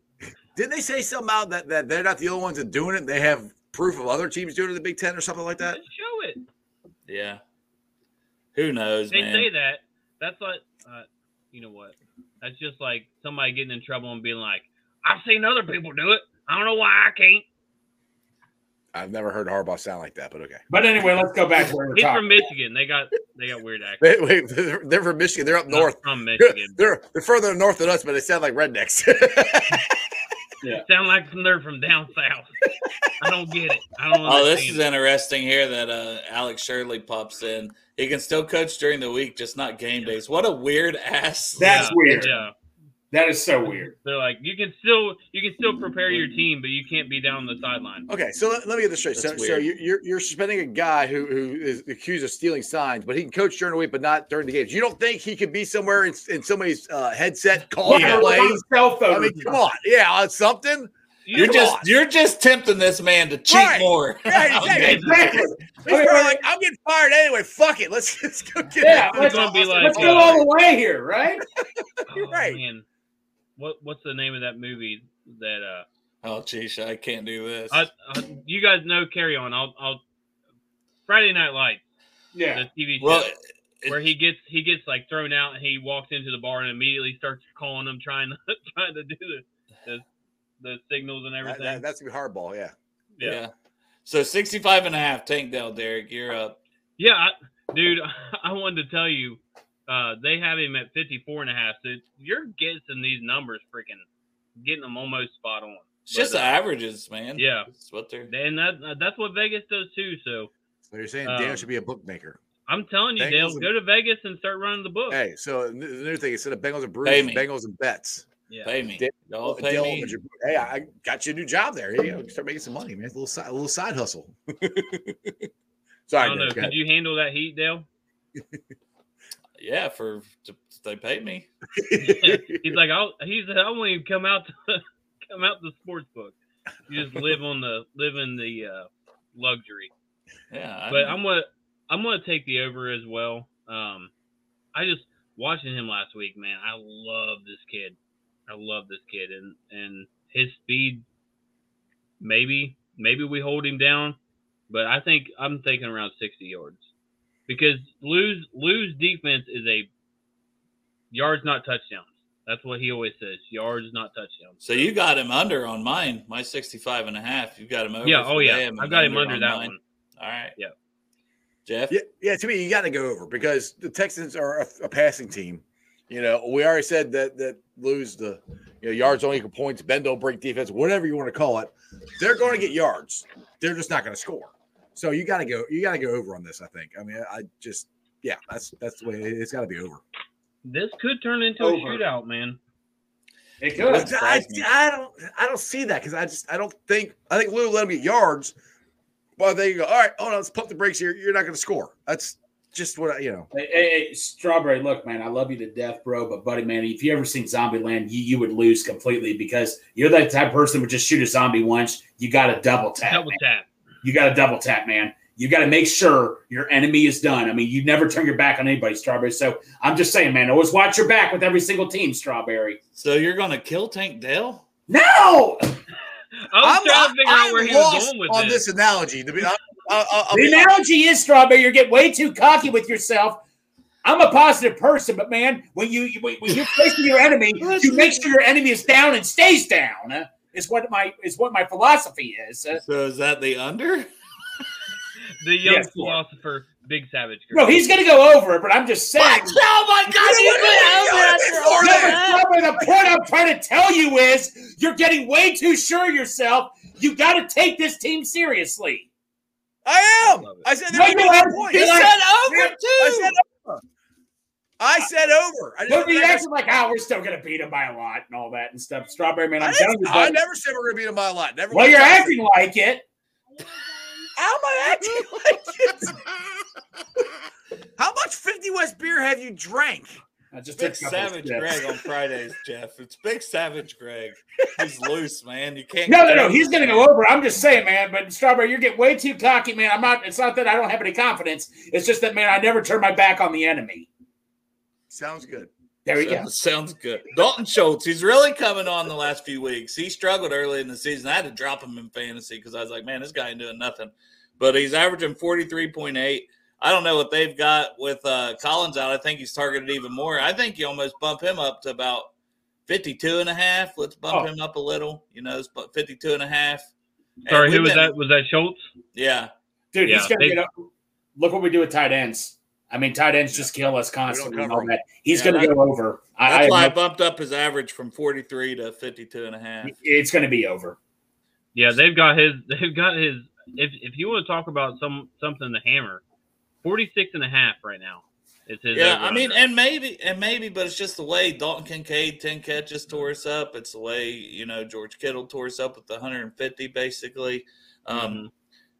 didn't they say something out that, that they're not the only ones that doing it? They have proof of other teams doing it in the Big Ten or something like that? Just show it. yeah. Who knows, They man? say that. That's like, uh, you know what? That's just like somebody getting in trouble and being like, I've seen other people do it. I don't know why I can't. I've never heard Harbaugh sound like that, but okay. But anyway, let's go back to where we're He's talking. from Michigan. They got they got weird accents. Wait, wait they're, they're from Michigan. They're up Not north. from Michigan. they're they're further north than us, but they sound like rednecks. yeah. Sound like they're from down south. I don't get it. I don't. Oh, this is understand interesting here that uh, Alex Shirley pops in. He can still coach during the week, just not game days. What a weird ass. That's Yeah, weird. Yeah, That is so weird. they're like you can still you can still prepare your team, but you can't be down the sideline. okay, so let, let me get this straight. So, That's so weird. you- you're you're suspending a guy who who is accused of stealing signs, but he can coach during the week, but not during the games. You don't think he could be somewhere in, in somebody's uh, headset calling Yeah, plays? cell phone. I mean, come on, yeah, on something. You're Come just on. you're just tempting this man to cheat Right. more. Yeah, exactly. Exactly. He's probably like, I'm getting fired anyway. Fuck it. Let's, let's go get Yeah, it. let's, gonna be like, let's uh, go all the way here, right? Oh, Right. Man. What what's the name of that movie that uh Oh, geez, I can't do this. I, I, you guys know carry on. I'll I'll Friday Night Lights, Yeah. the TV show. well, it- where he gets he gets like thrown out and he walks into the bar and immediately starts calling them trying to trying to do the the, the signals and That, everything. that, that's gonna be hardball. Yeah. yeah. yeah. So 65 and a half, Tank Dell, Derek, you're up. Yeah, I, dude, I wanted to tell you, uh, they have him at 54 and a half. So you're guessing these numbers freaking getting them almost spot on. It's just But, the uh, averages, man. Yeah, That's what they're. and that that's what Vegas does too. So So you're saying Daniel Um, should be a bookmaker. I'm telling you, Bengals Dale, and- go to Vegas and start running the book. Hey, so the new thing instead of Bengals and Pay Bruins, me. Bengals and bets. Yeah. Pay me. Dale- Y'all pay Dale, me. Hey, I got you a new job there. Here you go. Start making some money, man. A little side, a little side hustle. I Sorry, don't know. Could you handle that heat, Dale? Yeah, for to, they pay me. He's like, I'll. He's. I won't even come out to come out to the sports book. You just live on the live in the uh, luxury. Yeah, I But I'm gonna I'm gonna take the over as well. Um, I just watching him last week, man. I love this kid. I love this kid, and and his speed. Maybe maybe we hold him down, but I think I'm thinking around 60 yards because Lou's Lou's defense is a yards not touchdowns. That's what he always says. Yards not touchdowns. So you got him under on mine, my 65 and a half. You got him over. yeah. Oh yeah. them I've got him under on that mine. one. All right. Yeah. Jeff? yeah, yeah. To me, you got to go over because the Texans are a, a passing team. You know, we already said that that lose the you know yards only equal points, bend don't break defense, whatever you want to call it. They're going to get yards. They're just not going to score. So you got to go. You got to go over on this. I think. I mean, I just yeah. That's that's the way it, it's got to be over. This could turn into Over. a shootout, man. It could. I, surprise. I don't I don't see that because I just I don't think I think Lou let him get yards, but they go all right. Hold on, let's pump the brakes here. You're not going to score. That's just what I, you know. Hey, hey, hey, Strawberry, look, man, I love you to death, bro. But, buddy, man, if you ever seen Zombieland, you, you would lose completely because you're that type of person who would just shoot a zombie once. You got to double tap. Double man. tap. You got to double tap, man. You got to make sure your enemy is done. I mean, you never turn your back on anybody, Strawberry. So I'm just saying, man, always watch your back with every single team, Strawberry. So you're going to kill Tank Dell? No! I was trying to figure out where he was going with on this. this analogy. To be, I, I, I'll The be- analogy is strawberry. You're getting way too cocky with yourself. I'm a positive person, but man, when you when when you're facing your enemy, you make sure your enemy is down and stays down. Is what my is what my philosophy is. Uh, So is that the under? The young Yes, Lord. philosopher, Big Savage. no, he's gonna go over it, but I'm just saying. Oh my No, but Strawberry, the point I'm trying to tell you is you're getting way too sure of yourself. You got to take this team seriously. I am. love it. I said No, there you was no point. You said said over I said over. I uh, said over. I, Don't be didn't- acting like, oh, we're still gonna beat him by a lot and all that and stuff. Strawberry man, I, I'm telling you. I never said we're going to beat him by a lot. Never. Well, you're once I acting like it. How am I acting like it? How much 50 West beer have you drank? I just Big took Savage. Greg on Fridays, Jeff. It's Big Savage Greg. He's loose, man. You can't. No, no, no. He's going to go over. I'm just saying, man. But Strawberry, you're getting way too cocky, man. I'm not. It's not that I don't have any confidence. It's just that, man, I never turn my back on the enemy. Sounds good. There you go. Sounds, sounds good. Dalton Schultz, he's really coming on the last few weeks. He struggled early in the season. I had to drop him in fantasy because I was like, man, this guy ain't doing nothing. But he's averaging 43.8. I don't know what they've got with uh, Collins out. I think he's targeted even more. I think you almost bump him up to about 52 and a half. Let's bump Oh. him up a little. You know, it's about 52 and a half. And Sorry, we've who was been- that? Was that Schultz? Yeah. Dude, Yeah, he's going to get up. Look what we do with tight ends. I mean, tight ends just kill us constantly. and all that. He's Yeah, going to go over. I, I why I have no- bumped up his average from 43 to 52 and a half. it's going to be over. Yeah, they've got his. They've got his. If if you want to talk about some something to hammer, 46 and a half right now. It's his. Yeah, I mean, and maybe, and maybe, but it's just the way Dalton Kincaid ten catches tore us up. It's the way you know George Kittle tore us up with the 150, basically. Um, Mhm.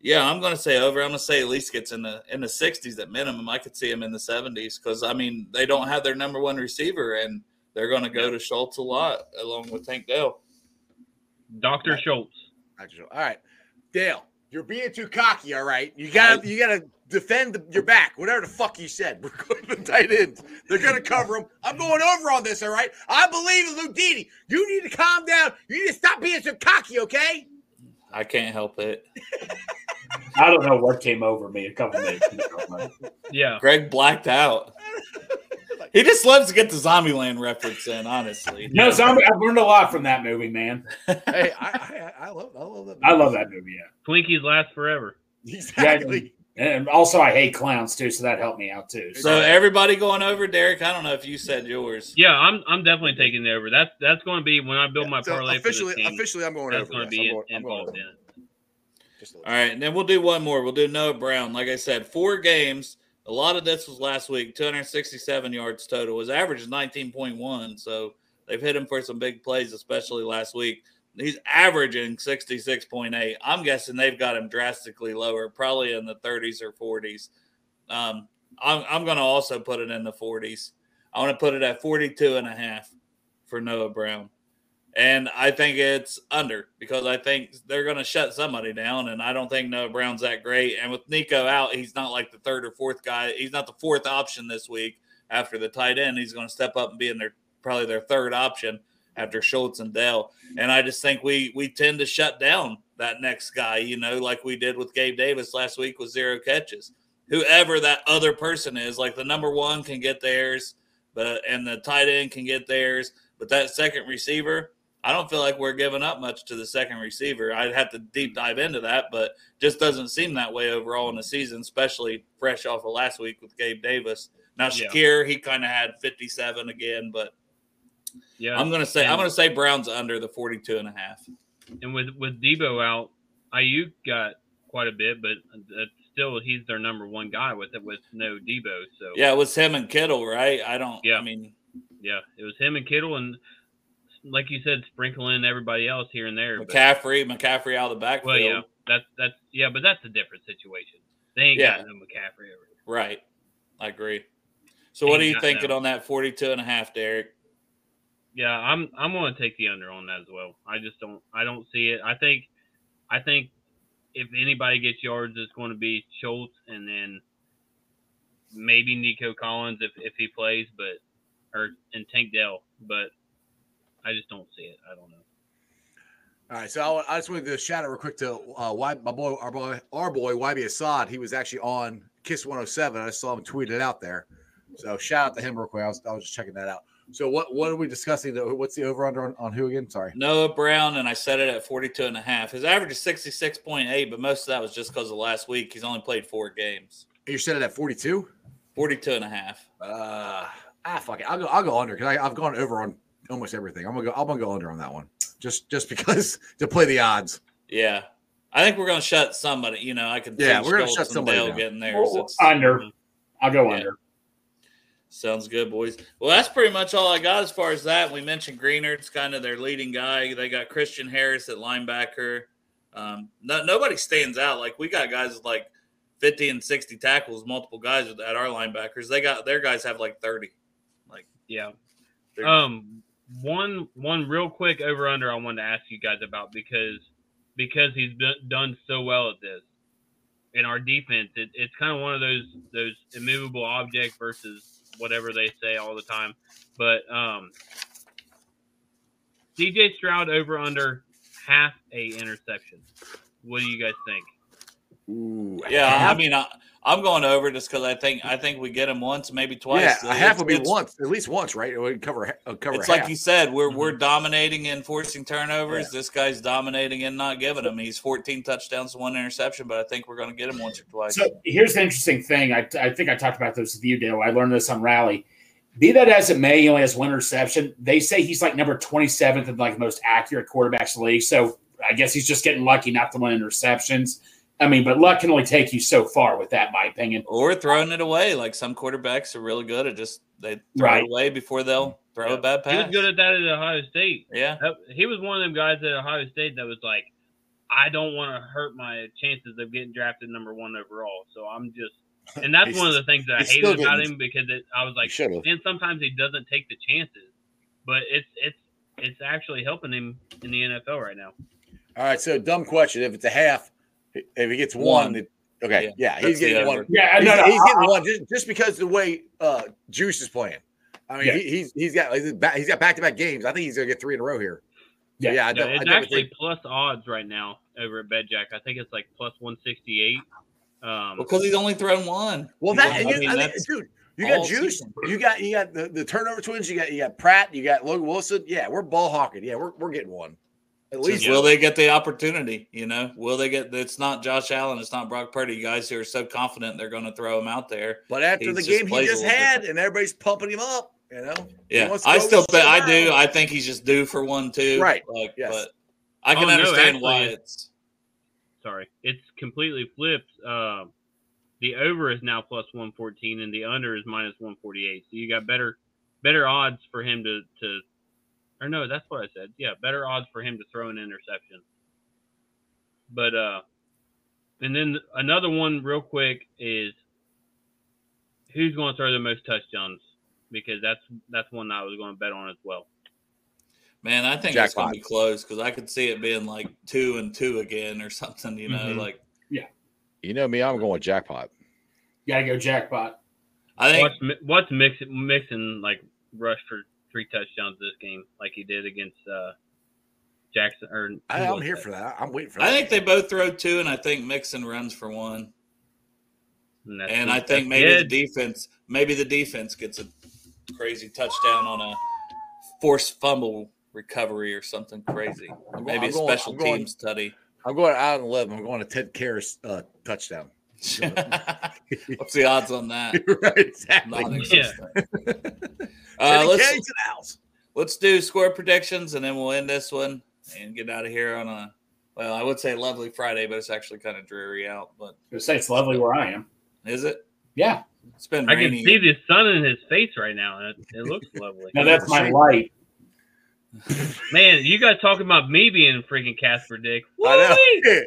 Yeah, I'm going to say over. I'm going to say at least gets in the in the 60s at minimum. I could see him in the 70s because I mean they don't have their number one receiver, and they're going to go to Schultz a lot along with Tank Dell. Doctor Schultz. Actually, All right, Dale, you're being too cocky. All right, you got to you got to defend the, your back. Whatever the fuck you said, we're going to tight ends. They're going to cover them. I'm going over on this. All right, I believe in Luke Didi. You need to calm down. You need to stop being so cocky. Okay. I can't help it. I don't know what came over me a couple minutes ago. Yeah. Greg blacked out. He just loves to get the Zombieland reference in, honestly. No, zombie. I've learned a lot from that movie, man. hey, I, I, I love I love that. I love that movie. Yeah. Twinkies last forever. Exactly. And also, I hate clowns too, so that helped me out too. So everybody going over, Derek. I don't know if you said yours. Yeah, I'm I'm definitely taking it over. That's that's going to be when I build my So parlay officially, for this team. officially, I'm going that's over. going to yes. be I'm going- I'm going involved in it. Just. All right, and then we'll do one more. We'll do Noah Brown. Like I said, four games. A lot of this was last week. 267 yards total. His average is 19.1. So they've hit him for some big plays, especially last week. He's averaging 66.8. I'm guessing they've got him drastically lower, probably in the 30s or 40s. Um, I'm, I'm going to also put it in the 40s. I want to put it at 42 and a half for Noah Brown. And I think it's under because I think they're going to shut somebody down. And I don't think Noah Brown's that great. And with Nico out, he's not like the third or fourth guy. He's not the fourth option this week after the tight end. He's going to step up and be in their probably their third option after Schultz and Dell. And I just think we we tend to shut down that next guy, you know, like we did with Gabe Davis last week with zero catches. Whoever that other person is, like the number one can get theirs, but and the tight end can get theirs, but that second receiver, I don't feel like we're giving up much to the second receiver. I'd have to deep dive into that, but just doesn't seem that way overall in the season, especially fresh off of last week with Gabe Davis. Now Yeah. Shakir, he kind of had 57 again, but Yeah, I'm gonna say I'm gonna say Brown's under the 42 and a half. And with with Deebo out, Aiyuk got quite a bit, but uh, still he's their number one guy with it with no Deebo. So Yeah, it was him and Kittle, right? I don't. Yeah. I mean, yeah, it was him and Kittle, and like you said, sprinkling in everybody else here and there. but- McCaffrey, McCaffrey out of the backfield. well, yeah, that's that's yeah, but that's a different situation. They ain't Yeah. got no McCaffrey over. Right. I agree. So what are you thinking on that 42 and a half, Derek? Yeah, I'm I'm going to take the under on that as well. I just don't I don't see it. I think I think if anybody gets yards, it's going to be Schultz and then maybe Nico Collins if, if he plays, but or and Tank Dell, but I just don't see it. I don't know. All right, so I, just wanted to shout out real quick to uh, my boy, our boy, our boy YB Assad. He was actually on Kiss 107. I saw him tweet it out there. So shout out to him real quick. I was, I was just checking that out. So what what are we discussing? What's the over under on, on who again? Sorry. Noah Brown, and I set it at 42 and a half. His average is 66.8, but most of that was just because of last week. He's only played four games. You said it at 42. 42 and a half. Uh, ah, fuck it. I'll go. I'll go under because I've gone over on almost everything. I'm gonna go. I'm gonna go under on that one. Just just because to play the odds. Yeah. I think we're going to shut somebody. You know, I can Yeah, we're gonna shut somebody Dale down. getting theirs. Well, It's- under. I'll go Yeah. under. Sounds good, boys. Well, that's pretty much all I got as far as that. We mentioned Greenard's kind of their leading guy. They got Christian Harris at linebacker. Um, no, nobody stands out. Like we got guys with like 50 and 60 tackles, multiple guys at our linebackers. They got their guys have like 30. Like Yeah. Um, one one real quick over under I wanted to ask you guys about because because he's done, done so well at this in our defense. It, it's kind of one of those those immovable object versus whatever they say all the time. But um, CJ Stroud over under half a interception. What do you guys think? Ooh, yeah, I mean, I, I'm going over just because I think I think we get him once, maybe twice. yeah, a half It's- would be once, at least once, right? It would cover uh, cover. It's half. like you said, we're Mm-hmm. we're dominating and forcing turnovers. This guy's dominating and not giving them. He's 14 touchdowns, one interception, but I think we're going to get him once or twice. So here's the interesting thing. I, I think I talked about this with you, Dale. I learned this on Rally. Be that as it may, he only has one interception. They say he's like number 27th in like the most accurate quarterbacks in the league. So I guess he's just getting lucky not to win interceptions. I mean, but luck can only take you so far with that, my opinion. or throwing it away. Like some quarterbacks are really good at just they throw Right. it away before they'll throw Yeah. a bad pass. He was good at that at Ohio State. yeah, That- He was one of them guys at Ohio State that was like, I don't want to hurt my chances of getting drafted number one overall. So I'm just, and that's one of the things that I he's hated about him because it, I was like, and sometimes he doesn't take the chances, but it's it's it's actually helping him in the NFL right now. All right, so dumb question. If it's a half, if he gets one, One. it- okay, Yeah, yeah, he's getting one. Yeah, He's, no, no. he's I- getting one just, just because the way uh, Juice is playing. I mean, Yeah. he, he's he's got back- he's got back to back games. I think he's gonna get three in a row here. Yeah. Yeah, yeah. I, Yeah, don't- I it's actually think- plus odds right now over at BetJack. I think it's like plus one sixty eight. Um, because he's only thrown one. Well, that I and you, mean, I think, dude, you got Juice, season. you got you got the, the turnover twins, you got you got Pratt, you got Logan Wilson. Yeah, we're ball hawking. Yeah, we're we're getting one. At least will they get the opportunity? You know, will they get? It's not Josh Allen. It's not Brock Purdy. Guys who are so confident they're going to throw him out there. But after He's the game he just had, different. and everybody's pumping him up, you know. Yeah, I still think I do. I think he's just due for one too. Right. Like, Yes. but I can Oh, no, understand why it's. Sorry, it's completely flipped. Uh, the over is now plus 114, and the under is minus 148. So you got better better odds for him to to. Or no, that's what I said. Yeah, better odds for him to throw an interception. But uh, and then another one real quick is who's going to throw the most touchdowns because that's that's one I was going to bet on as well. Man, I think it's going to be close because I could see it being like two and two again or something. You know, Mhm. like yeah. You know me, I'm going with jackpot. Gotta go jackpot. I think What's Mi- what's Mixon Mixon like rush for three touchdowns this game like he did against uh Jackson or I, I'm here that? for that. I'm waiting for I that. think they both throw two, and I think Mixon runs for one. And, And I think maybe the defense, maybe the defense gets a crazy touchdown on a forced fumble recovery or something crazy. I'm Maybe I'm a special I'm going- teams study. I'm going out and live. I'm going to Ted Karras uh, touchdown. What's the odds on that? right, exactly. Non-existent. Teddy Uh, let's the house. let's do score predictions and then we'll end this one and get out of here on a well, I would say lovely Friday, but it's actually kind of dreary out. But I say it's lovely where I am. is it? Yeah. It's been I can see the sun in his face right now, and it, it looks lovely. Now that's my light. Man, you guys talking about me being freaking Casper Dick? I know.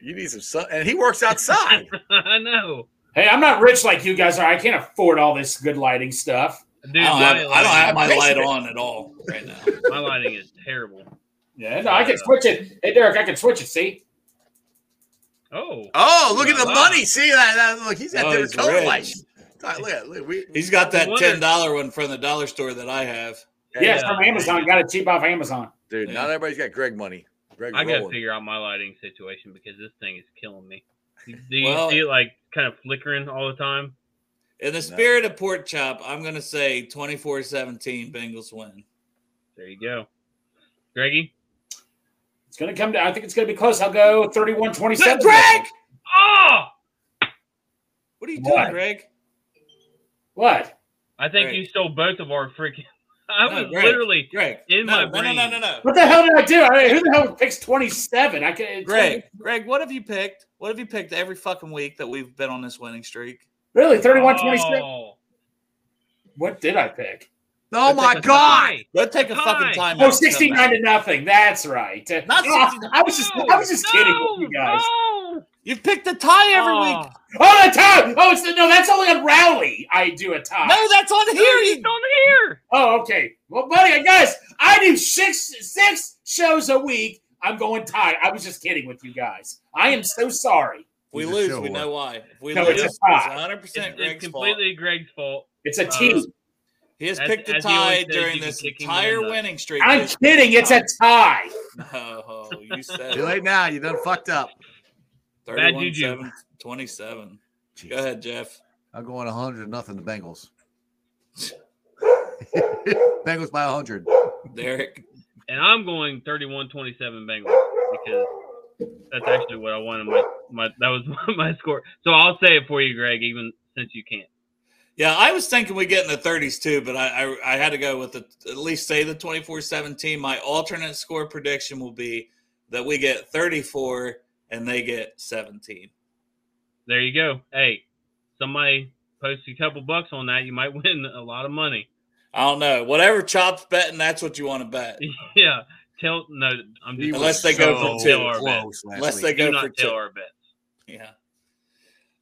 Woo-wee! You need some sun, and he works outside. I know, Hey, I'm not rich like you guys are. I can't afford all this good lighting stuff. dude. I don't, my, have, I don't have my light on at all right now. my lighting is terrible. Yeah, no, I can switch it. Hey, Derek, I can switch it. See? Oh, oh, look at the Wow. money! See that? that look, he's got Oh, different he's color rich. lights. Look at look, we, He's got that ten dollar one from the dollar store that I have. Yeah, it's from Amazon. Got it cheap off Amazon. dude. Yeah. Not everybody's got Greg money. Greg I got to rolling. figure out my lighting situation because this thing is killing me. Do you Well- see it like kind of flickering all the time? In the spirit of pork chop, I'm gonna say 24-17 Bengals win. There you go, Greggy. It's going to come down. I think it's going to be close. I'll go 31 27. Greg! Oh, What are you What? doing, Greg? What? I think Greg. you stole both of our freaking. I No, was Greg. literally Greg. In no, my no, no, no, brain. no, no. What the hell did I do? I mean, who the hell picks 27? I can. Greg, Greg, what have you picked? What have you picked every fucking week that we've been on this winning streak? Really? 31 27? Oh, What did I pick? Oh that's my God! Let's take a Hi. fucking time. Oh, out and come 69 to nothing. That's right. Not no, 69. I was just, I was just kidding with you guys. No. You picked a tie every Oh. week. Oh, a tie. Oh, it's no, that's only on Rowley. I do a tie. No, that's on No, here. it's on here. Oh, okay. Well, buddy, guys, I do six six shows a week. I'm going tie. I was just kidding with you guys. I am so sorry. if we He's lose, we know why. If we No, lose, it's a tie. 100 It's, percent it's Greg's fault. completely Greg's fault. It's a Uh, team. He has As- picked a as he always tie during this entire winning streak. I'm kidding. It's a tie. No, you said Too late now. You done fucked up. 31 juju. 7, 27. Go ahead, Jeff. I'm going 100 nothing to Bengals. Bengals by 100. Derek. And I'm going 31-27 Bengals because that's actually what I wanted. My, my that was my score. So I'll say it for you, Greg, even since you can't. Yeah, I was thinking we get in the 30s too, but I I, I had to go with the at least say the 24-17. My alternate score prediction will be that we get 34 and they get 17. There you go. Hey, somebody post a couple bucks on that, you might win a lot of money. I don't know. Whatever Chop's betting, that's what you want to bet. yeah. Tell no, I'm just Unless they go don't for two. our bet. Close Unless week. they Do go not for tell two. our bets. Yeah.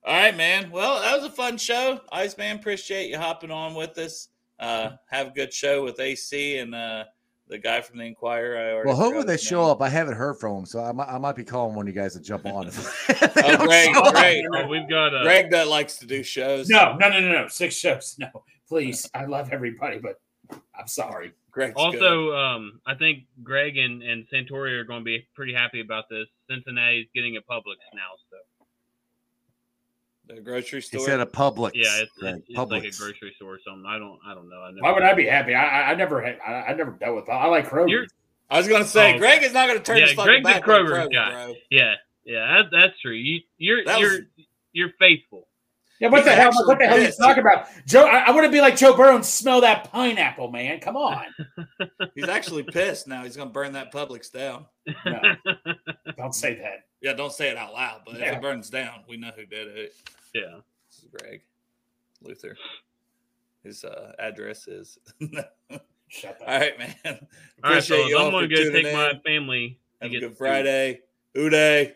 All right, man. Well, that was a fun show. Iceman, appreciate you hopping on with us. Uh, have a good show with AC and uh, the guy from the Inquirer. I already Well, forgot hopefully they show name. up. I haven't heard from him, so I might, I might be calling one of you guys to jump on. Oh, Greg, Greg, Oh, we've got uh, Greg that likes to do shows. No, no, no, no, no. Six shows. No, please. I love everybody, but I'm sorry. Greg's good. Also, um, I think Greg and, and Santori are going to be pretty happy about this. Cincinnati's getting a Publix now, so the grocery He store. said a Publix. yeah, it's, Greg, it's, it's like a Publix. grocery store or something. I don't, I don't know. I never, Why would I be happy? I I, I never had. I, I never dealt with. I like Kroger. You're- I was gonna say Oh. Greg is not gonna turn Yeah, his fucking Greg's a back on Kroger Kroger, guy. bro. Yeah, yeah, that, that's true. You, you're That you're you're faithful. Yeah, what He's the hell? actually What the hell are you pissed. talking about, Joe? I, I want to be like Joe Burrow and smell that pineapple, man. Come on. He's actually pissed now. He's gonna burn that Publix down. No, don't say that. Yeah, don't say it out loud, but if it burns down, we know who did it. yeah. This is Greg Luther. His uh, address is. Shut up. All right, man. All right, Appreciate fellas, you I'm gonna for go tuning take my family. Have a get good food. Friday. Uday.